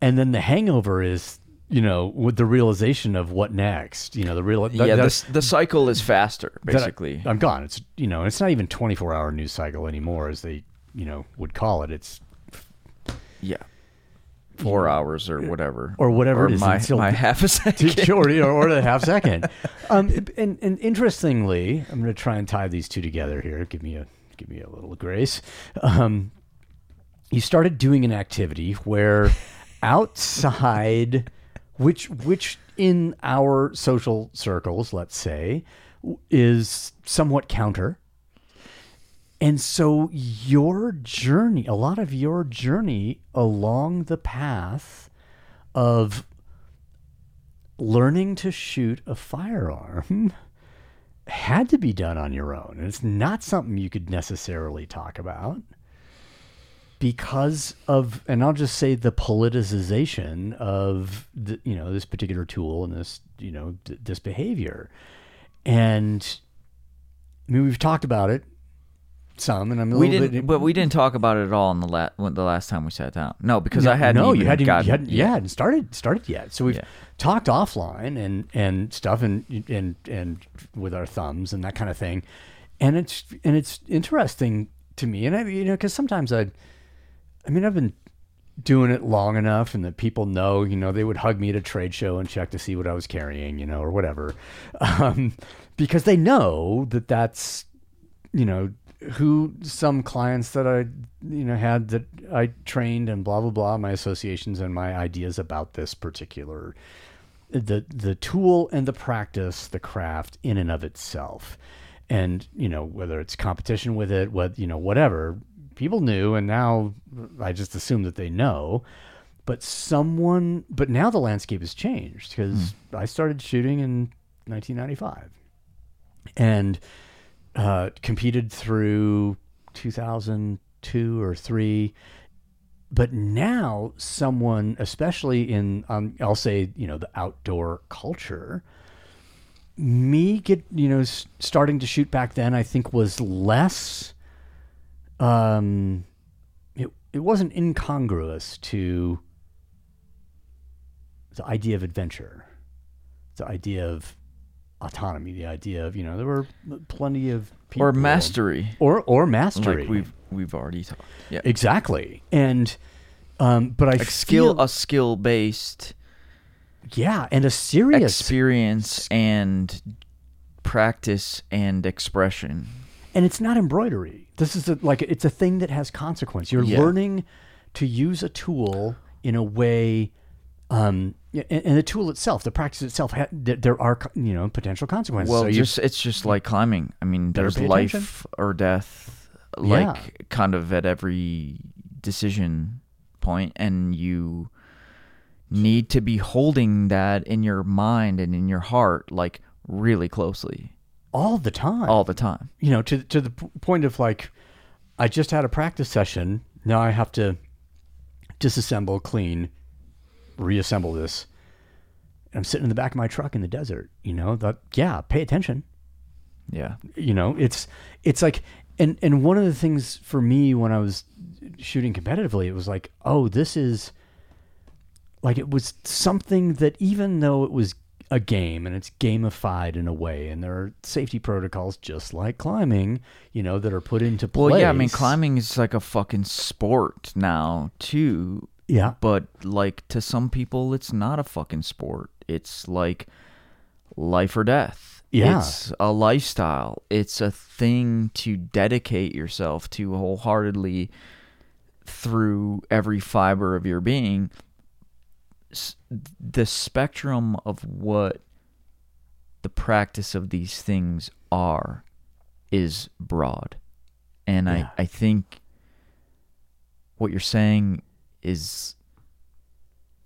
[SPEAKER 4] and then the hangover is you know with the realization of what next, you know the real that-
[SPEAKER 5] yeah the, the cycle is faster
[SPEAKER 4] that I-
[SPEAKER 5] basically
[SPEAKER 4] I'm gone. It's you know it's not even 24 hour news cycle anymore as they you know would call it. It's
[SPEAKER 5] Yeah. Four hours or whatever.
[SPEAKER 4] Or whatever
[SPEAKER 5] or
[SPEAKER 4] it is
[SPEAKER 5] My,
[SPEAKER 4] until-
[SPEAKER 5] my half a second.
[SPEAKER 4] or, or, a half second. Um, and, and interestingly, I'm going to try and tie these two together here. Give me a give me a little grace. Um, you started doing an activity where outside, which which in our social circles, let's say, is somewhat counter. And so your journey, a lot of your journey along the path of learning to shoot a firearm had to be done on your own. And it's not something you could necessarily talk about because of, and I'll just say the politicization of the, you know, this particular tool and this, you know, d- this behavior. And I mean, we've talked about it some, and I'm a
[SPEAKER 5] We
[SPEAKER 4] little
[SPEAKER 5] didn't,
[SPEAKER 4] bit,
[SPEAKER 5] but we didn't talk about it at all in the la- when, the last time we sat down. No, because I hadn't.
[SPEAKER 4] no,
[SPEAKER 5] even
[SPEAKER 4] you hadn't,
[SPEAKER 5] gotten,
[SPEAKER 4] you hadn't,
[SPEAKER 5] yeah.
[SPEAKER 4] hadn't started started yet. So we've
[SPEAKER 5] Yeah.
[SPEAKER 4] talked offline and and stuff and and and with our thumbs and that kind of thing, and it's and it's interesting to me. And I you know because sometimes I, I mean I've been doing it long enough and that people know you know they would hug me at a trade show and check to see what I was carrying you know or whatever, um, because they know that that's you know who some clients that I you know had that I trained and blah blah blah my associations and my ideas about this particular the the tool and the practice the craft in and of itself. And you know whether it's competition with it what you know whatever people knew and now I just assume that they know but someone but now the landscape has changed because I started shooting in 1995 and uh, competed through 2002 or three. But now, someone, especially in, um, I'll say, you know, the outdoor culture, me get, you know, starting to shoot back then, I think was less, um, it, it wasn't incongruous to the idea of adventure, the idea of autonomy, the idea of, you know, there were plenty of people.
[SPEAKER 5] or mastery,
[SPEAKER 4] Or, or mastery.
[SPEAKER 5] like we've we've already talked. Yeah,
[SPEAKER 4] Exactly. And um but I
[SPEAKER 5] like skill, a skill based
[SPEAKER 4] yeah, and a serious
[SPEAKER 5] experience and practice and expression.
[SPEAKER 4] and it's not embroidery. This is a, like it's a thing that has consequence. You're
[SPEAKER 5] Yeah.
[SPEAKER 4] learning to use a tool in a way um and, and the tool itself, the practice itself, ha- there, there are you know potential consequences.
[SPEAKER 5] Well,
[SPEAKER 4] so
[SPEAKER 5] just it's just like climbing. I mean, there's life
[SPEAKER 4] attention.
[SPEAKER 5] or death,
[SPEAKER 4] Yeah.
[SPEAKER 5] like kind of at every decision point, and you need to be holding that in your mind and in your heart, like really closely
[SPEAKER 4] all the time.
[SPEAKER 5] all the time.
[SPEAKER 4] you know, to to the p- point of like, I just had a practice session. Now I have to disassemble, clean, reassemble this. And I'm sitting in the back of my truck in the desert. You know, that yeah, pay attention.
[SPEAKER 5] Yeah,
[SPEAKER 4] You know, it's it's like, and and one of the things for me when I was shooting competitively, it was like, oh, this is like it was something that even though it was a game and it's gamified in a way and there are safety protocols just like climbing you know that are put into place
[SPEAKER 5] well, yeah. I mean, climbing is like a fucking sport now too.
[SPEAKER 4] yeah
[SPEAKER 5] but like to some people it's not a fucking sport it's like life or death
[SPEAKER 4] Yeah.
[SPEAKER 5] it's a lifestyle it's a thing to dedicate yourself to wholeheartedly through every fiber of your being the spectrum of what the practice of these things are is broad and
[SPEAKER 4] Yeah.
[SPEAKER 5] i i think what you're saying is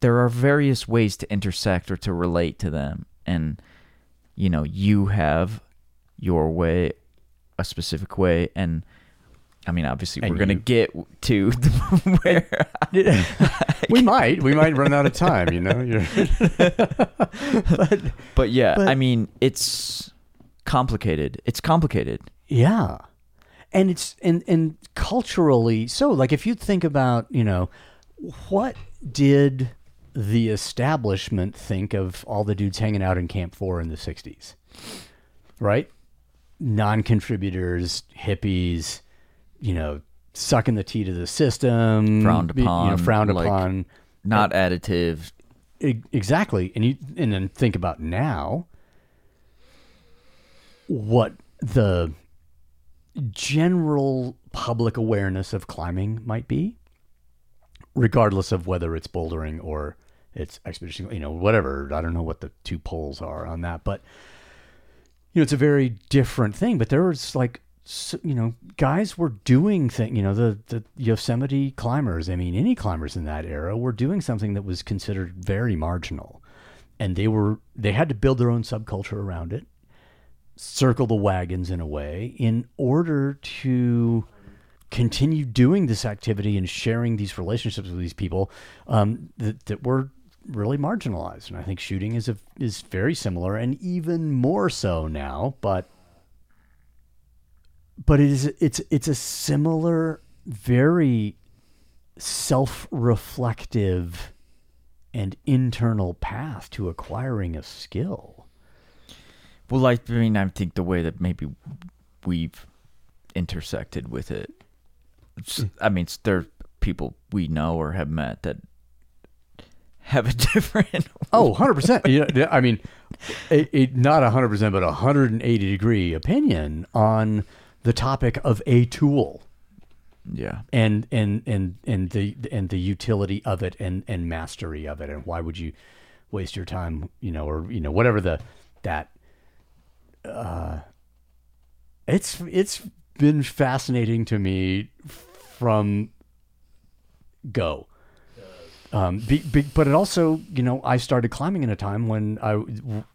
[SPEAKER 5] there are various ways to intersect or to relate to them and you know you have your way a specific way and i mean obviously
[SPEAKER 4] And
[SPEAKER 5] we're going to get to where
[SPEAKER 4] we might we might run out of time you know but
[SPEAKER 5] but yeah
[SPEAKER 4] But-
[SPEAKER 5] i mean it's complicated it's complicated
[SPEAKER 4] Yeah. And it's and and culturally so like if you think about, you know, what did the establishment think of all the dudes hanging out in Camp 4 in the 60s? Right? Non-contributors, hippies, you know, sucking the tea to the system,
[SPEAKER 5] Frowned
[SPEAKER 4] you know,
[SPEAKER 5] upon,
[SPEAKER 4] frowned
[SPEAKER 5] like-
[SPEAKER 4] upon.
[SPEAKER 5] Not additive.
[SPEAKER 4] Exactly and you and then think about now what the general public awareness of climbing might be regardless of whether it's bouldering or it's expedition you know whatever i don't know what the two poles are on that but you know it's a very different thing but there was like you know guys were doing thing you know the the yosemite climbers i mean any climbers in that era were doing something that was considered very marginal and they were they had to build their own subculture around it circle the wagons in a way in order to continue doing this activity and sharing these relationships with these people um, that, that were really marginalized. And I think shooting is a, is very similar and even more so now. But but it is it's it's a similar, very self-reflective and internal path to acquiring a skill.
[SPEAKER 5] Well, I mean, I think the way that maybe we've intersected with it. Mm. I mean, there are people we know or have met that have a different.
[SPEAKER 4] Oh, 100%. Yeah, yeah, I mean, a, a, not 100%, but a 180 degree opinion on the topic of a tool
[SPEAKER 5] yeah.
[SPEAKER 4] and and and and the and the utility of it and and mastery of it and why would you waste your time, you know, or you know, whatever the that uh it's it's been fascinating to me from go. Um, be, be, but it also, you know, I started climbing in a time when I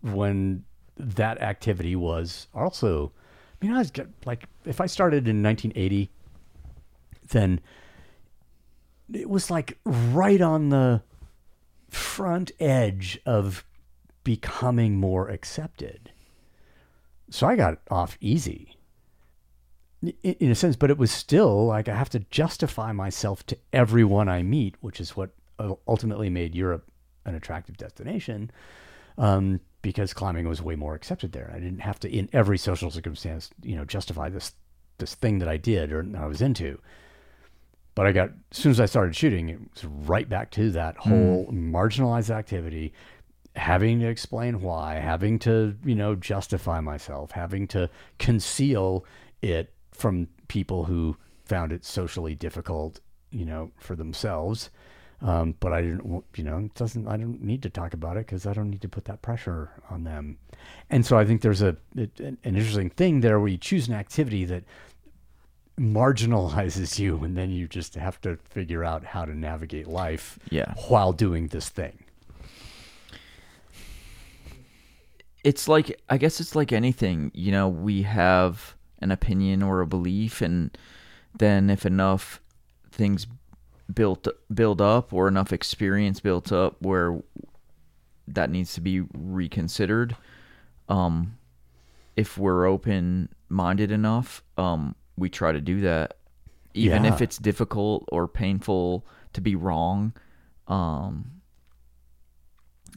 [SPEAKER 4] when that activity was also, I mean, I was like, if I started in 1980, then it was like right on the front edge of becoming more accepted. So I got off easy in, a sense, but it was still like I have to justify myself to everyone I meet, which is what ultimately made Europe an attractive destination. Um, because climbing was way more accepted there. I didn't have to, in every social circumstance, you know, justify this this thing that I did or I was into. But I got as soon as I started shooting, it was right back to that hmm. whole marginalized activity, having to explain why, having to you know justify myself, having to conceal it from people who found it socially difficult, you know, for themselves. Um, but I didn't, you know, it doesn't. I don't need to talk about it because I don't need to put that pressure on them. And so I think there's a it, an interesting thing there where you choose an activity that marginalizes you, and then you just have to figure out how to navigate life
[SPEAKER 5] Yeah.
[SPEAKER 4] while doing this thing.
[SPEAKER 5] it's like I guess it's like anything, you know, we have an opinion or a belief and then if enough things built build up or enough experience built up where that needs to be reconsidered um if we're open minded enough um we try to do that. Even if it's difficult or painful to be wrong um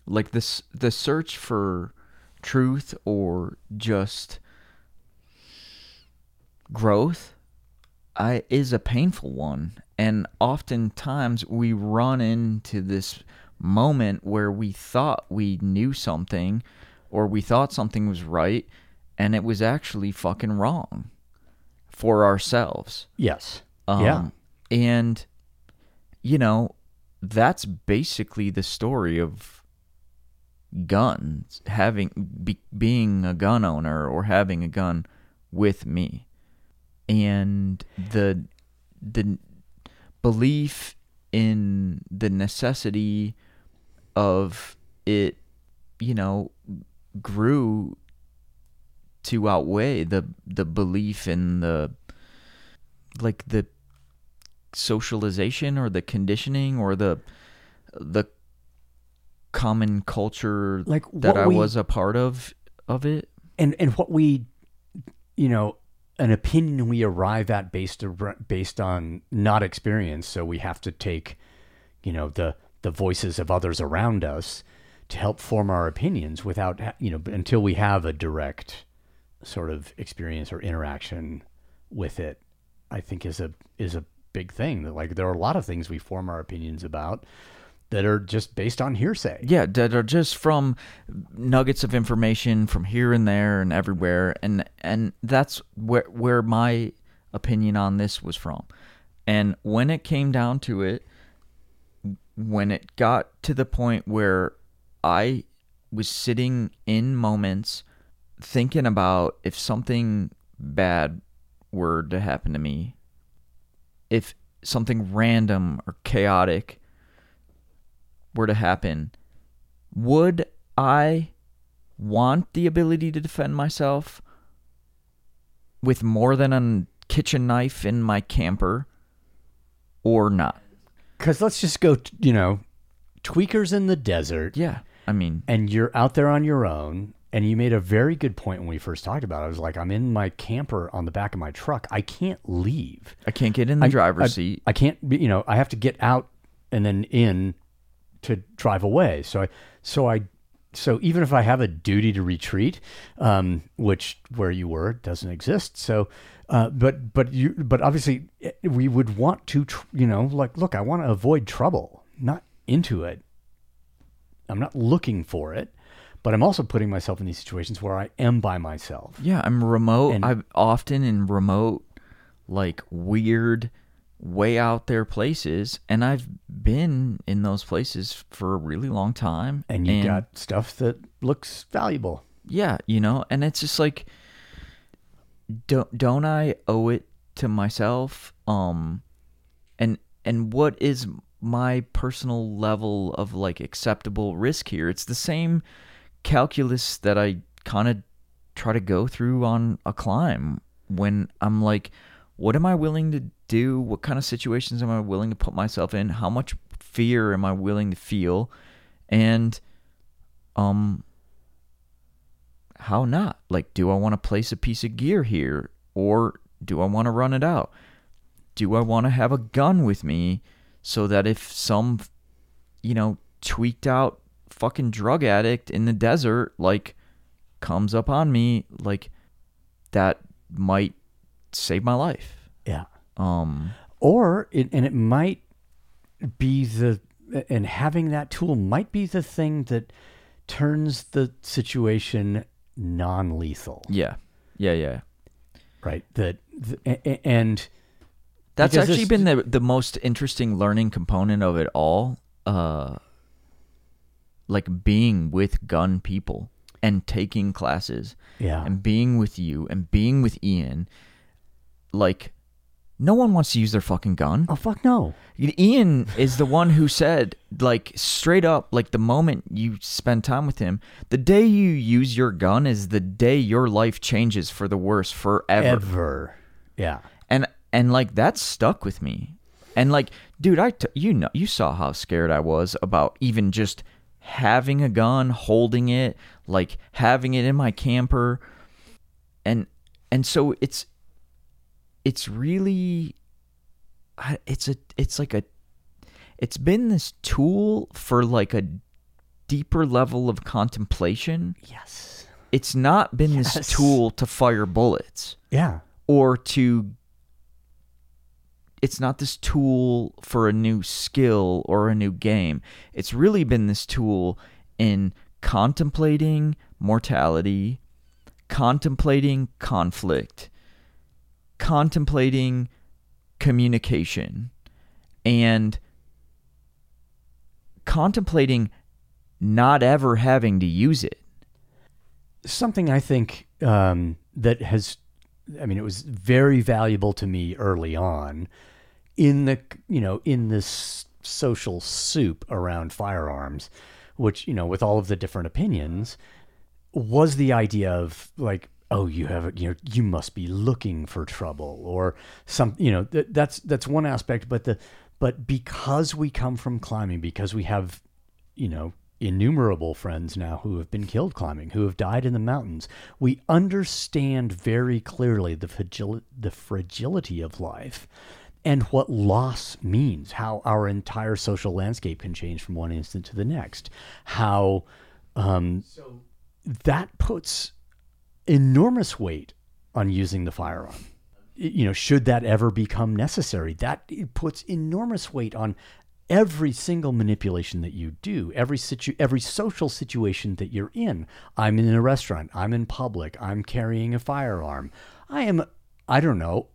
[SPEAKER 5] like this the search for truth or just growth I is a painful one and oftentimes we run into this moment where we thought we knew something or we thought something was right and it was actually fucking wrong for ourselves
[SPEAKER 4] Yes.
[SPEAKER 5] um,
[SPEAKER 4] yeah.
[SPEAKER 5] And, you know, that's basically the story of guns, having, be, being a gun owner or having a gun with me. And the, the belief in the necessity of it, you know, grew to outweigh the the belief in the like the socialization or the conditioning or the the common culture
[SPEAKER 4] Like
[SPEAKER 5] that I
[SPEAKER 4] we-
[SPEAKER 5] was a part of of it.
[SPEAKER 4] and and what we you know an opinion we arrive at based based on not experience. So we have to take you know the the voices of others around us to help form our opinions without you know until we have a direct sort of experience or interaction with it i think is a is a big thing. That like there are a lot of things we form our opinions about that are just based on hearsay.
[SPEAKER 5] Yeah, that are just from nuggets of information from here and there and everywhere, and and that's where where my opinion on this was from. And when it came down to it, when it got to the point where I was sitting in moments thinking about if something bad were to happen to me, if something random or chaotic were to happen, would I want the ability to defend myself with more than a kitchen knife in my camper or not?
[SPEAKER 4] Because let's just go, you know, tweakers in the desert,
[SPEAKER 5] Yeah. I mean,
[SPEAKER 4] and you're out there on your own. And you made a very good point when we first talked about it. I was like, I'm in my camper on the back of my truck. I can't leave.
[SPEAKER 5] I can't get in the
[SPEAKER 4] I-
[SPEAKER 5] driver's
[SPEAKER 4] I-
[SPEAKER 5] seat.
[SPEAKER 4] I can't be, you know, I have to get out and then in to drive away. So I, so I, so even if I have a duty to retreat, um, which where you were doesn't exist. So, uh, but but you but obviously eh, we would want to, tr- you know, like look, I want to avoid trouble, not into it. I'm not looking for it, but I'm also putting myself in these situations where I am by myself.
[SPEAKER 5] Yeah, I'm remote.
[SPEAKER 4] And-
[SPEAKER 5] I'm often in remote, like weird, way out there places, and I've been in those places for a really long time.
[SPEAKER 4] And you got stuff that looks valuable.
[SPEAKER 5] yeah, you know, and it's just like, don't don't I owe it to myself? Um, and and what is my personal level of like acceptable risk here? It's the same calculus that I kind of try to go through on a climb when I'm like, what am I willing to do? What kind of situations am I willing to put myself in? How much fear am I willing to feel? And um how not? Like do I want to place a piece of gear here or do I want to run it out? Do I want to have a gun with me so that if some you know tweaked out fucking drug addict in the desert like comes up on me like that might save my life.
[SPEAKER 4] Yeah.
[SPEAKER 5] um
[SPEAKER 4] or it, and it might be the and having that tool might be the thing that turns the situation non-lethal.
[SPEAKER 5] Yeah. Yeah yeah.
[SPEAKER 4] Right? That th- a- a- and
[SPEAKER 5] that's actually
[SPEAKER 4] this-
[SPEAKER 5] been the the most interesting learning component of it all uh like being with gun people and taking classes
[SPEAKER 4] yeah.
[SPEAKER 5] and being with you and being with Ian like no one wants to use their fucking gun
[SPEAKER 4] oh fuck no
[SPEAKER 5] Ian is the one who said, like, straight up, like, the moment you spend time with him, the day you use your gun is the day your life changes for the worse forever.
[SPEAKER 4] ever yeah
[SPEAKER 5] And, and, like, that stuck with me. And, like, dude, I, t- you know, you saw how scared I was about even just having a gun, holding it, like, having it in my camper. And, and so it's, it's really it's a it's like a it's been this tool for like a deeper level of contemplation.
[SPEAKER 4] Yes.
[SPEAKER 5] It's not been this tool to fire bullets.
[SPEAKER 4] Yeah.
[SPEAKER 5] Or to it's not this tool for a new skill or a new game. It's really been this tool in contemplating mortality contemplating conflict contemplating communication and contemplating not ever having to use it.
[SPEAKER 4] something I think um, that has, I mean, it was very valuable to me early on in the, you know, in this social soup around firearms, which, you know, with all of the different opinions, was the idea of like, oh, you have, you know, you must be looking for trouble or some, you know, th- that's, that's one aspect, but the, but because we come from climbing, because we have, you know, innumerable friends now who have been killed climbing, who have died in the mountains. We understand very clearly the fragil- the fragility of life and what loss means, how our entire social landscape can change from one instant to the next, how um, that puts enormous weight on using the firearm. you know, should that ever become necessary, that puts enormous weight on every single manipulation that you do, every situ- every social situation that you're in. I'm in a restaurant, I'm in public, I'm carrying a firearm. I am, I don't know,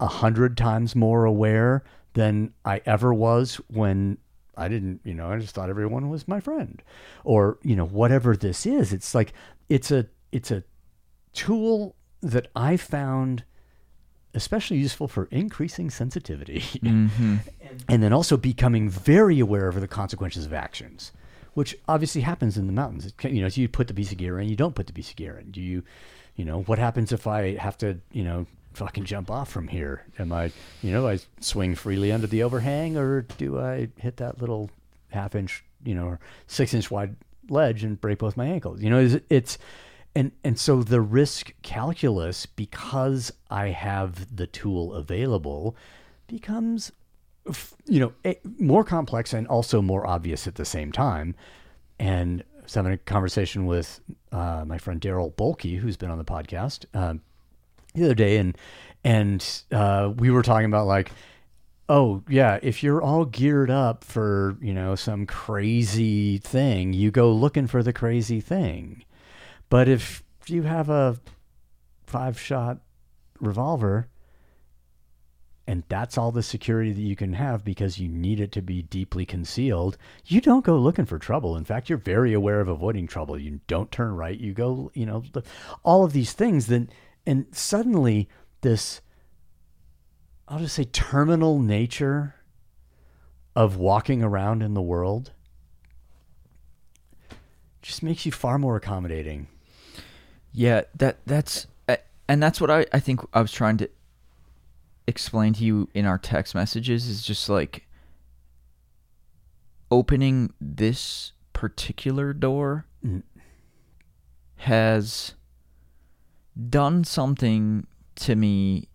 [SPEAKER 4] a hundred times more aware than I ever was when I didn't, you know, I just thought everyone was my friend, or you know, whatever this is. It's like it's a it's a tool that I found especially useful for increasing sensitivity mm-hmm. and then also becoming very aware of the consequences of actions which obviously happens in the mountains. It can, you know so you put the piece of gear in you don't put the piece of gear in. Do you you know what happens if i have to you know fucking jump off from here? Am i you know i swing freely under the overhang or do i hit that little half inch you know or six inch wide ledge and break both my ankles? You know it's, it's and and so the risk calculus because i have the tool available becomes you know more complex and also more obvious at the same time and was having a conversation with uh, my friend Daryl Bulkey, who's been on the podcast um, the other day, and and uh, we were talking about like, oh yeah, if you're all geared up for you know some crazy thing, you go looking for the crazy thing. But if you have a five shot revolver and that's all the security that you can have because you need it to be deeply concealed, you don't go looking for trouble. In fact, you're very aware of avoiding trouble. You don't turn right. You go, you know, all of these things. Then, and suddenly this, I'll just say, terminal nature of walking around in the world just makes you far more accommodating.
[SPEAKER 5] Yeah, that that's and that's what I I think I was trying to explain to you in our text messages is just like opening this particular door
[SPEAKER 4] Mm.
[SPEAKER 5] has done something to me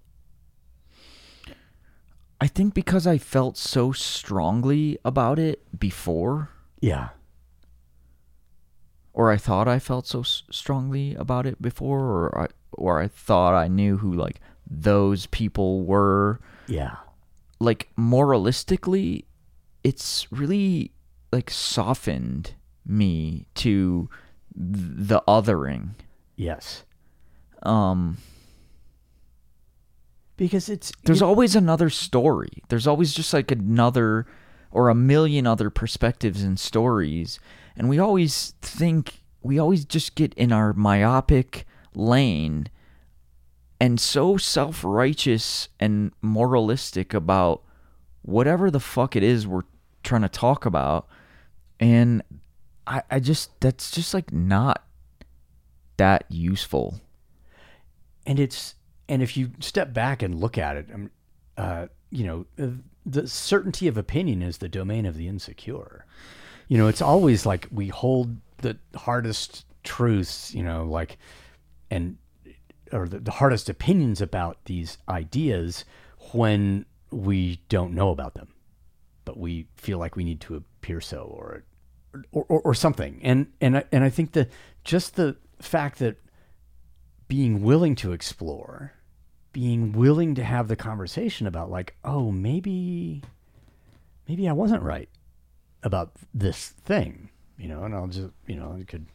[SPEAKER 5] I think because I felt so strongly about it before
[SPEAKER 4] Yeah.
[SPEAKER 5] Or I thought I felt so strongly about it before, or I or I thought I knew who like those people were.
[SPEAKER 4] Yeah.
[SPEAKER 5] Like moralistically, it's really like softened me to th- the othering.
[SPEAKER 4] Yes.
[SPEAKER 5] Um,
[SPEAKER 4] Because it's
[SPEAKER 5] there's
[SPEAKER 4] you-
[SPEAKER 5] always another story. There's always just like another or a million other perspectives and stories. And we always think, we always just get in our myopic lane and so self righteous and moralistic about whatever the fuck it is we're trying to talk about. And I, I just, that's just like not that useful.
[SPEAKER 4] and it's and if you step back and look at it, um, uh, you know, uh, the certainty of opinion is the domain of the insecure. You know, it's always like we hold the hardest truths, you know, like and or the, the hardest opinions about these ideas when we don't know about them, but we feel like we need to appear so or or, or, or something. And and I, and I think that just the fact that being willing to explore, being willing to have the conversation about like, oh, maybe maybe I wasn't right about this thing, you know, and I'll just, you know, I could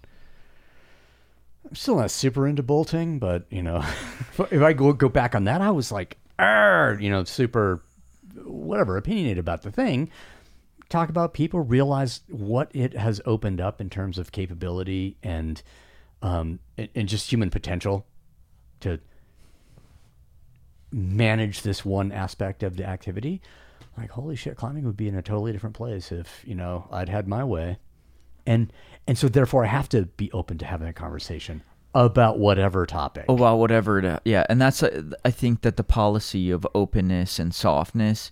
[SPEAKER 4] I'm still not super into bolting, but you know, if I go go back on that, I was like, you know, super whatever opinionated about the thing. Talk about people realize what it has opened up in terms of capability and um, and, and just human potential to manage this one aspect of the activity. Like, holy shit, climbing would be in a totally different place if you know I'd had my way. And and so therefore I have to be open to having a conversation about whatever topic.
[SPEAKER 5] about whatever it, yeah and that's uh, i think that the policy of openness and softness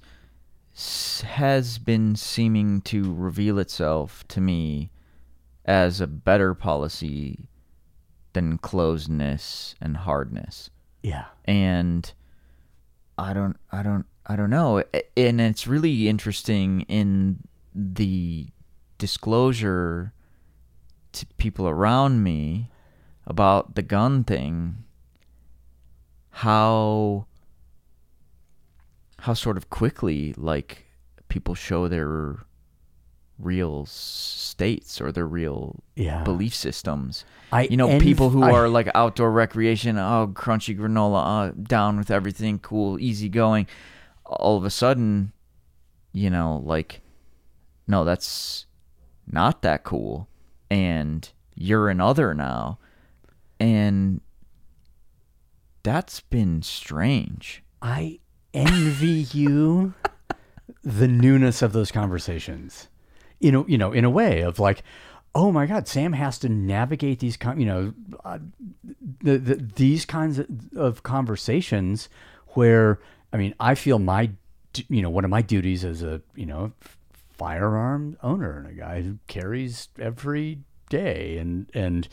[SPEAKER 5] has been seeming to reveal itself to me as a better policy than closedness and hardness.
[SPEAKER 4] Yeah,
[SPEAKER 5] and i don't i don't i don't know and it's really interesting in the disclosure to people around me about the gun thing how how sort of quickly like people show their real states or their real
[SPEAKER 4] Yeah.
[SPEAKER 5] belief systems.
[SPEAKER 4] I
[SPEAKER 5] you know,
[SPEAKER 4] env-
[SPEAKER 5] people who
[SPEAKER 4] I-
[SPEAKER 5] are like outdoor recreation, oh, crunchy granola, uh, down with everything, cool, easy going. All of a sudden, you know, like, no, that's not that cool. And you're an other now. And that's been strange.
[SPEAKER 4] I envy you the newness of those conversations. You know, you know, in a way of like, oh my God, Sam has to navigate these, con- you know, uh, the, the, these kinds of, of conversations where, I mean, I feel my, you know, one of my duties as a, you know, firearm owner and a guy who carries every day and, and,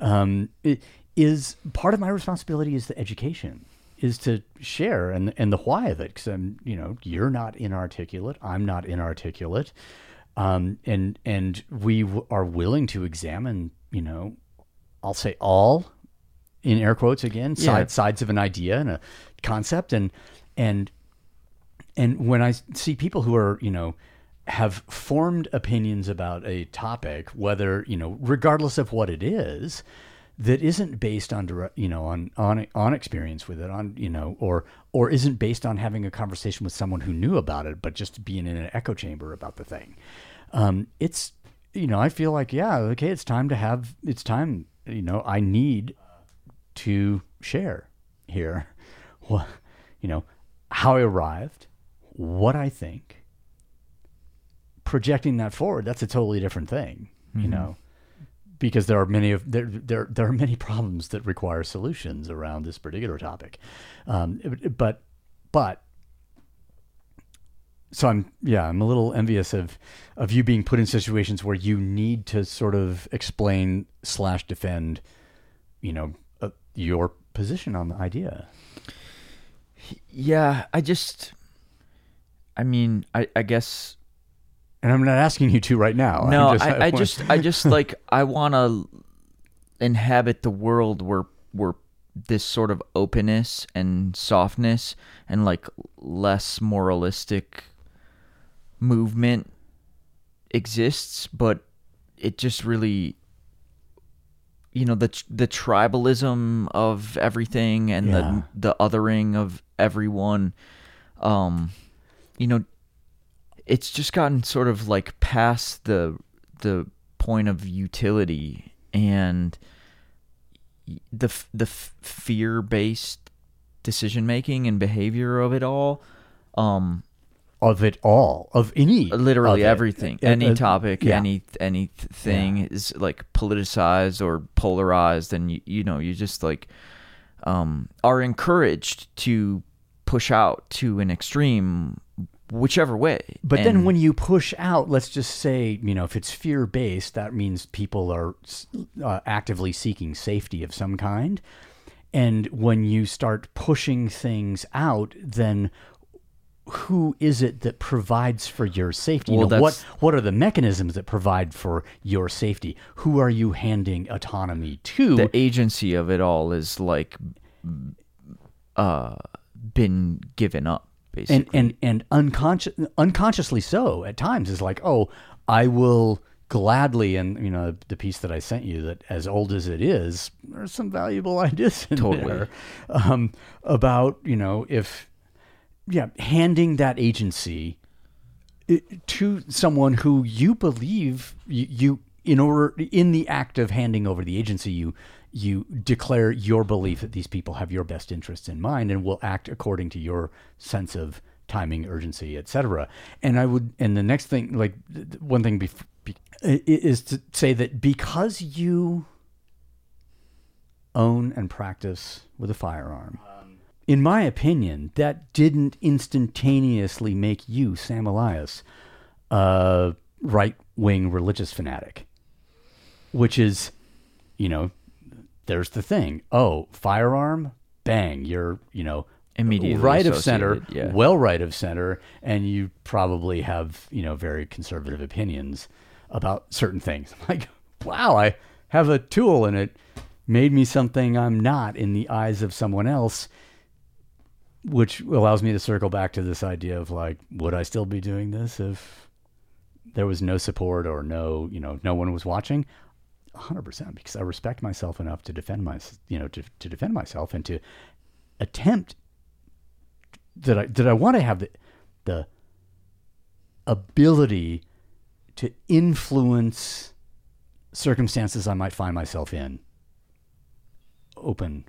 [SPEAKER 4] um, it is part of my responsibility is the education is to share and and the why of it because I'm you know you're not inarticulate I'm not inarticulate um, and and we w- are willing to examine you know I'll say all in air quotes again
[SPEAKER 5] Yeah.
[SPEAKER 4] side, sides of an idea and a concept and and and when I see people who are you know have formed opinions about a topic whether you know regardless of what it is that isn't based on direct, you know, on on on experience with it, on you know, or or isn't based on having a conversation with someone who knew about it, but just being in an echo chamber about the thing. Um, it's you know, I feel like yeah, okay, it's time to have, it's time, you know, I need to share here, what you know, how I arrived, what I think, projecting that forward. That's a totally different thing, you know because there are many of there there there are many problems that require solutions around this particular topic. Um, but but so I'm yeah I'm a little envious of of you being put in situations where you need to sort of explain slash defend, you know, uh, your position on the idea.
[SPEAKER 5] Yeah, I just, I mean, I, I guess
[SPEAKER 4] And I'm not asking you to right now.
[SPEAKER 5] No,
[SPEAKER 4] just-
[SPEAKER 5] I, I
[SPEAKER 4] want-
[SPEAKER 5] just, I just like, I want to inhabit the world where, where this sort of openness and softness and like less moralistic movement exists, but it just really, you know, the the tribalism of everything and
[SPEAKER 4] Yeah.
[SPEAKER 5] the the othering of everyone, um, you know, it's just gotten sort of like past the the point of utility and the the fear based decision making and behavior of it all. Um,
[SPEAKER 4] of it all of any
[SPEAKER 5] literally
[SPEAKER 4] of
[SPEAKER 5] everything,
[SPEAKER 4] Uh,
[SPEAKER 5] any
[SPEAKER 4] uh,
[SPEAKER 5] topic,
[SPEAKER 4] yeah.
[SPEAKER 5] any anything is like politicized or polarized, and you you know you just like um are encouraged to push out to an extreme, whichever way.
[SPEAKER 4] But then when you push out, let's just say, you know, if it's fear based, that means people are uh, actively seeking safety of some kind. And when you start pushing things out, then who is it that provides for your safety? You know, what what are the mechanisms that provide for your safety? Who are you handing autonomy to?
[SPEAKER 5] the agency of it all is like uh been given up basically.
[SPEAKER 4] and and and unconscious unconsciously so at times is like oh i will gladly and you know the piece that i sent you that as old as it is there's some valuable ideas in
[SPEAKER 5] Totally.
[SPEAKER 4] there um, about you know if yeah handing that agency to someone who you believe you, you in order in the act of handing over the agency you you declare your belief that these people have your best interests in mind and will act according to your sense of timing urgency etc and i would and the next thing like one thing bef- be, is to say that because you own and practice with a firearm um. in my opinion, that didn't instantaneously make you, Sam Elias, a right wing religious fanatic. Which is, you know, there's the thing. Oh, firearm, bang, you're, you know,
[SPEAKER 5] Immediately
[SPEAKER 4] right of center,
[SPEAKER 5] yeah.
[SPEAKER 4] well right of center, and you probably have, you know, very conservative opinions about certain things. Like, wow, I have a tool and it made me something I'm not in the eyes of someone else which allows me to circle back to this idea of like, would I still be doing this if there was no support or no, you know, no one was watching? 100% because I respect myself enough to defend my, you know, to, to defend myself and to attempt that I, that I want to have the, the ability to influence circumstances I might find myself in open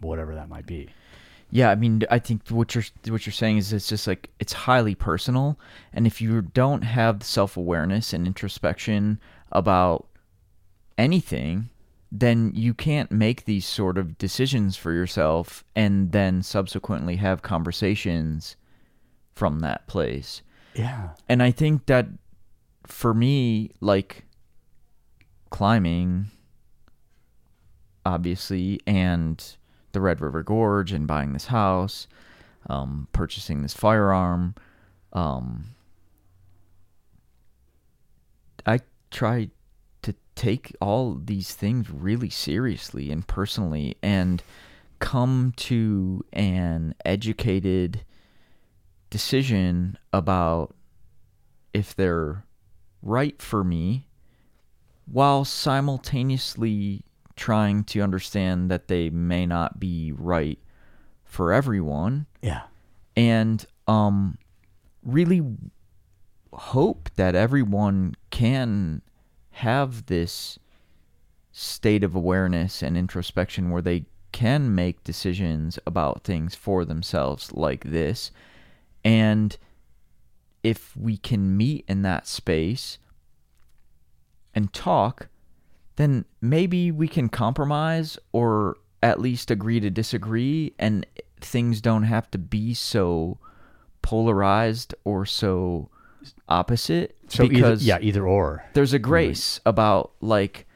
[SPEAKER 4] whatever that might be.
[SPEAKER 5] Yeah, I mean, I think what you're what you're saying is it's just like it's highly personal, and if you don't have self awareness and introspection about anything, then you can't make these sort of decisions for yourself, and then subsequently have conversations from that place.
[SPEAKER 4] Yeah.
[SPEAKER 5] And I think that for me, like climbing, obviously, and the Red River Gorge and buying this house, um, purchasing this firearm. Um, I try to take all these things really seriously and personally and come to an educated decision about if they're right for me while simultaneously trying to understand that they may not be right for everyone
[SPEAKER 4] Yeah.
[SPEAKER 5] and um really hope that everyone can have this state of awareness and introspection where they can make decisions about things for themselves like this. And if we can meet in that space and talk then maybe we can compromise or at least agree to disagree and things don't have to be so polarized or so opposite
[SPEAKER 4] So
[SPEAKER 5] because
[SPEAKER 4] either, yeah, either or.
[SPEAKER 5] there's a grace about like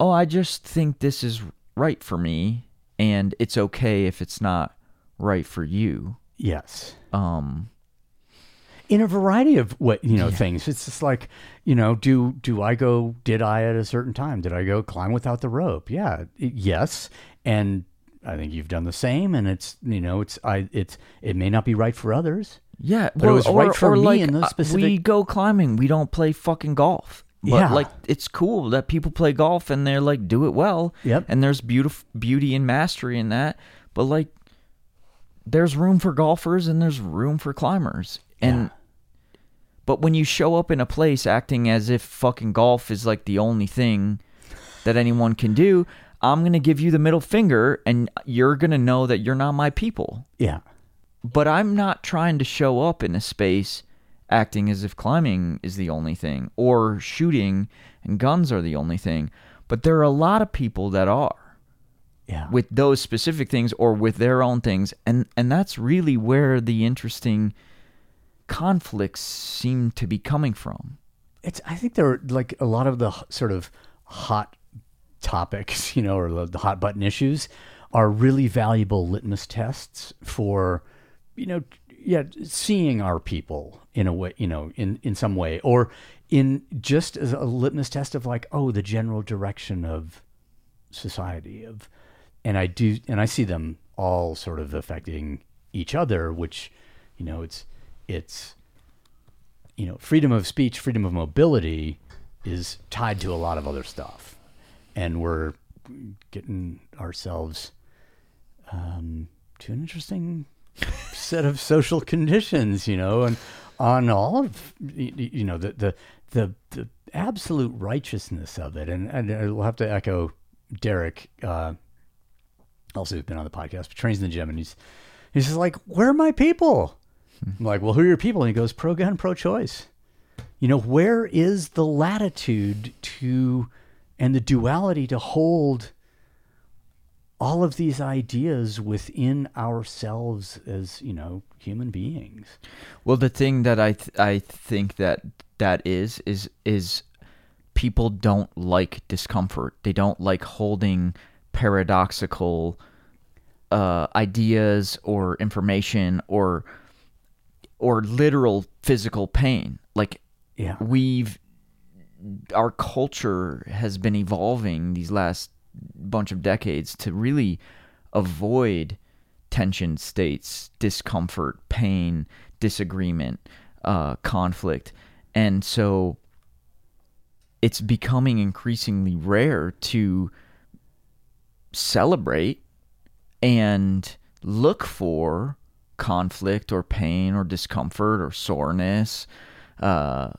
[SPEAKER 5] oh i just think this is right for me and it's okay if it's not right for you
[SPEAKER 4] Yes.
[SPEAKER 5] um
[SPEAKER 4] in a variety of what you know things. It's just like you know, do do I go? Did I at a certain time? Did I go climb without the rope? Yeah, yes, and I think you've done the same. And it's you know, it's I it's it may not be right for others.
[SPEAKER 5] Yeah,
[SPEAKER 4] But it was right for me in those
[SPEAKER 5] uh, We go climbing. We don't play fucking golf. But
[SPEAKER 4] Yeah.
[SPEAKER 5] like it's cool that people play golf and they're like do it well.
[SPEAKER 4] Yep.
[SPEAKER 5] And there's beautiful beauty and mastery in that. But like there's room for golfers and there's room for climbers. And
[SPEAKER 4] Yeah.
[SPEAKER 5] but when you show up in a place acting as if fucking golf is like the only thing that anyone can do, I'm going to give you the middle finger and you're going to know that you're not my people
[SPEAKER 4] Yeah,
[SPEAKER 5] but I'm not trying to show up in a space acting as if climbing is the only thing or shooting and guns are the only thing. But there are a lot of people that are
[SPEAKER 4] yeah,
[SPEAKER 5] with those specific things or with their own things and and that's really where the interesting conflicts seem to be coming from.
[SPEAKER 4] it's I think there are like a lot of the sort of hot topics, you know, or the, the hot button issues are really valuable litmus tests for, you know, yeah, seeing our people in a way, you know, in in some way, or in just as a litmus test of like, oh, the general direction of society of, and I do, and I see them all sort of affecting each other, which, you know, it's it's you know, freedom of speech, freedom of mobility is tied to a lot of other stuff. And we're getting ourselves um, to an interesting set of social conditions, you know, and on all of, you know, the, the, the, the absolute righteousness of it. And, and I'll have to echo Derek, uh, also who's been on the podcast, but trains in the gym, and he's, he's just like, where are my people? I'm like, well, who are your people? And he goes, pro gun, pro choice. You know, where is the latitude to and the duality to hold all of these ideas within ourselves as, you know, human beings?
[SPEAKER 5] Well, the thing that I th- I think that that is is is people don't like discomfort. They don't like holding paradoxical uh, ideas or information or or literal physical pain. Like
[SPEAKER 4] Yeah.
[SPEAKER 5] we've our culture has been evolving these last bunch of decades to really avoid tension states, discomfort, pain, disagreement, uh, conflict. And so it's becoming increasingly rare to celebrate and look for conflict or pain or discomfort or soreness. Uh,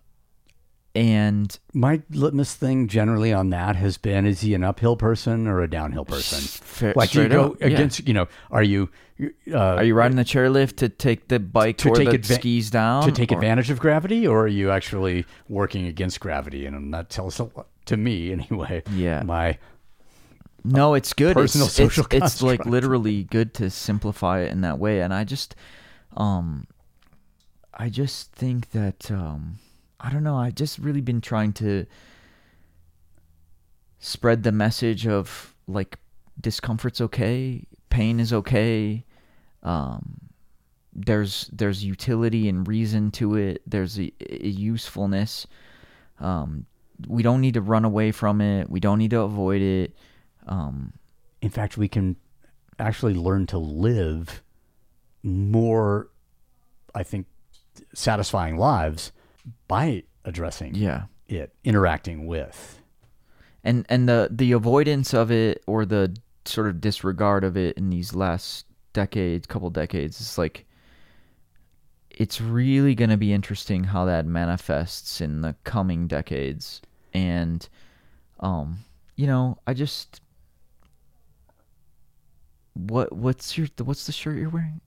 [SPEAKER 5] and
[SPEAKER 4] My litmus thing generally on that has been: is he an uphill person or a downhill person?
[SPEAKER 5] Fa-
[SPEAKER 4] like, do you go
[SPEAKER 5] up, yeah.
[SPEAKER 4] against? You know, are you? Uh,
[SPEAKER 5] Are you riding the chairlift to take the bike
[SPEAKER 4] To
[SPEAKER 5] or
[SPEAKER 4] take
[SPEAKER 5] the
[SPEAKER 4] adva-
[SPEAKER 5] skis down?
[SPEAKER 4] to take
[SPEAKER 5] or-
[SPEAKER 4] advantage of gravity, or are you actually working against gravity? And that tells a lot to me anyway.
[SPEAKER 5] Yeah.
[SPEAKER 4] my
[SPEAKER 5] No, it's good.
[SPEAKER 4] personal
[SPEAKER 5] it's,
[SPEAKER 4] social
[SPEAKER 5] it's, it's like literally good to simplify it in that way. And I just, um, I just think that, um, I don't know. I've just really been trying to spread the message of like discomfort's okay, pain is okay. Um, there's there's utility and reason to it. There's a, a usefulness. Um, we don't need to run away from it. We don't need to avoid it. Um,
[SPEAKER 4] in fact, we can actually learn to live more, I think, satisfying lives by addressing
[SPEAKER 5] yeah.
[SPEAKER 4] it, interacting with.
[SPEAKER 5] and and the the avoidance of it or the sort of disregard of it in these last decades couple decades is like it's really going to be interesting how that manifests in the coming decades and um you know i just what what's your what's the shirt you're wearing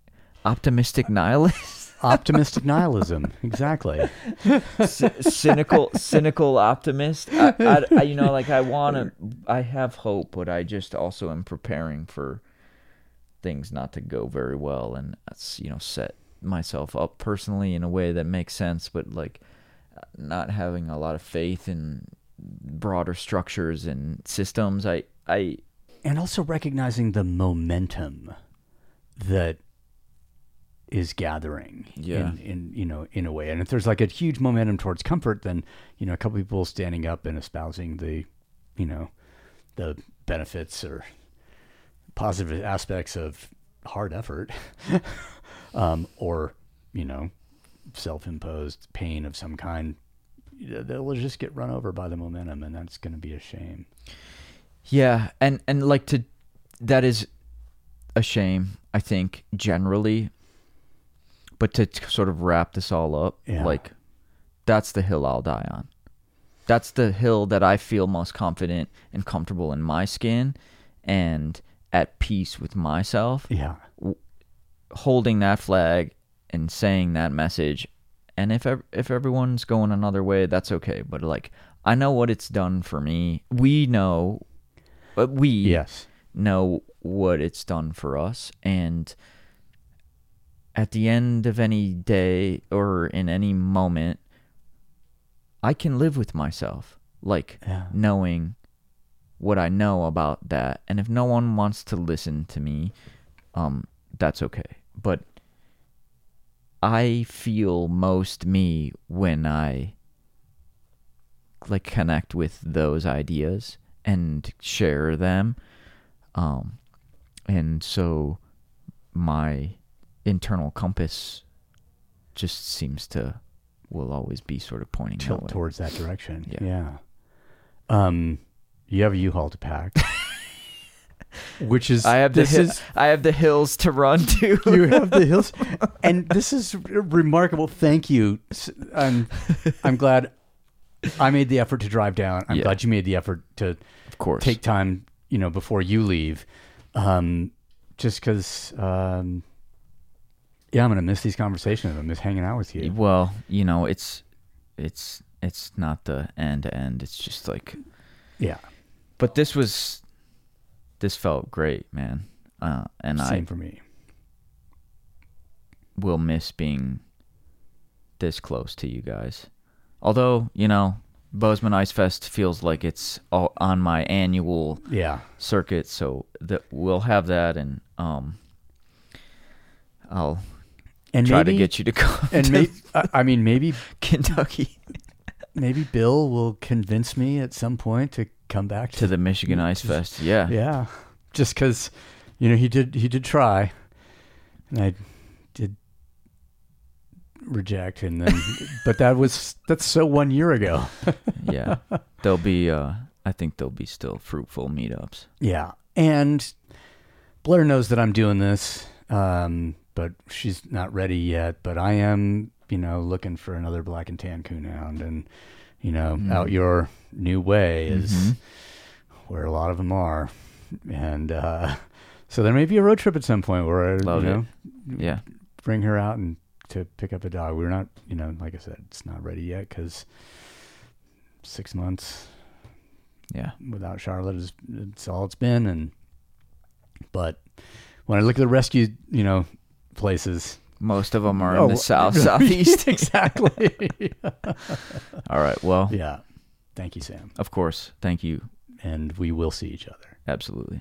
[SPEAKER 5] optimistic nihilist
[SPEAKER 4] Optimistic nihilism, exactly.
[SPEAKER 5] C- cynical cynical optimist. I, I, I- you know like i want to i have hope but i just also am preparing for things not to go very well and uh, that's you know set myself up personally in a way that makes sense but like not having a lot of faith in broader structures and systems. I i
[SPEAKER 4] and also recognizing the momentum that is gathering
[SPEAKER 5] Yeah.
[SPEAKER 4] in, in you know in a way and if there's like a huge momentum towards comfort then you know a couple people standing up and espousing the you know the benefits or positive aspects of hard effort um, or you know self-imposed pain of some kind they'll just get run over by the momentum and that's going to be a shame
[SPEAKER 5] Yeah, and and like to that is a shame, I think generally. But to t- sort of wrap this all up,
[SPEAKER 4] Yeah.
[SPEAKER 5] like that's the hill I'll die on. That's the hill that I feel most confident and comfortable in my skin and at peace with myself.
[SPEAKER 4] yeah
[SPEAKER 5] Holding that flag and saying that message. And if ev- if everyone's going another way, that's okay. But like I know what it's done for me. We know, but we
[SPEAKER 4] yes
[SPEAKER 5] know what it's done for us and at the end of any day or in any moment I can live with myself like
[SPEAKER 4] Yeah.
[SPEAKER 5] knowing what I know about that. And if no one wants to listen to me um that's okay. But I feel most me when I like connect with those ideas and share them. Um and so my internal compass just seems to will always be sort of pointing
[SPEAKER 4] tilt
[SPEAKER 5] way.
[SPEAKER 4] towards that direction. Yeah.
[SPEAKER 5] Yeah.
[SPEAKER 4] Um, you have a U-Haul to pack, which is
[SPEAKER 5] I have the hi-
[SPEAKER 4] is
[SPEAKER 5] I have the hills to run to.
[SPEAKER 4] you have the hills, and this is remarkable. Thank you. I'm I'm glad I made the effort to drive down. I'm
[SPEAKER 5] Yeah.
[SPEAKER 4] glad you made the effort to
[SPEAKER 5] of course.
[SPEAKER 4] take time, you know, before you leave. Um, just because, um, yeah, I'm gonna miss these conversations. I miss hanging out with you.
[SPEAKER 5] Well, you know, it's it's it's not the end to end. It's just like
[SPEAKER 4] Yeah,
[SPEAKER 5] but this was this felt great, man. Uh and
[SPEAKER 4] same
[SPEAKER 5] I
[SPEAKER 4] for me.
[SPEAKER 5] will miss being this close to you guys. Although, you know, Bozeman Ice Fest feels like it's all on my annual
[SPEAKER 4] Yeah,
[SPEAKER 5] circuit, so that we'll have that and um I'll
[SPEAKER 4] and
[SPEAKER 5] try
[SPEAKER 4] maybe
[SPEAKER 5] to get you to come
[SPEAKER 4] and
[SPEAKER 5] to
[SPEAKER 4] maybe I mean maybe
[SPEAKER 5] Kentucky
[SPEAKER 4] maybe Bill will convince me at some point to come back to,
[SPEAKER 5] to the Michigan Ice Fest. Yeah.
[SPEAKER 4] yeah, just because you know he did he did try, and I did reject, and then, but that was that's so one year ago.
[SPEAKER 5] Yeah, there'll be. Uh, I think there'll be still fruitful meetups.
[SPEAKER 4] Yeah, and Blair knows that I'm doing this, um, but she's not ready yet. But I am, you know, looking for another black and tan coonhound, and you know,
[SPEAKER 5] Mm.
[SPEAKER 4] out your new way is
[SPEAKER 5] Mhm.
[SPEAKER 4] where a lot of them are, and uh, so there may be a road trip at some point where I,
[SPEAKER 5] Love
[SPEAKER 4] you
[SPEAKER 5] it.
[SPEAKER 4] know,
[SPEAKER 5] Yeah,
[SPEAKER 4] bring her out and to pick up a dog. We're not, you know, like I said, it's not ready yet because six months
[SPEAKER 5] yeah.
[SPEAKER 4] without Charlotte is it's all it's been and but when I look at the rescue, you know, places
[SPEAKER 5] Most of them are
[SPEAKER 4] Oh,
[SPEAKER 5] in the south, southeast.
[SPEAKER 4] exactly.
[SPEAKER 5] All right. Well,
[SPEAKER 4] yeah. Thank you, Sam.
[SPEAKER 5] of course. Thank you.
[SPEAKER 4] And we will see each other.
[SPEAKER 5] Absolutely.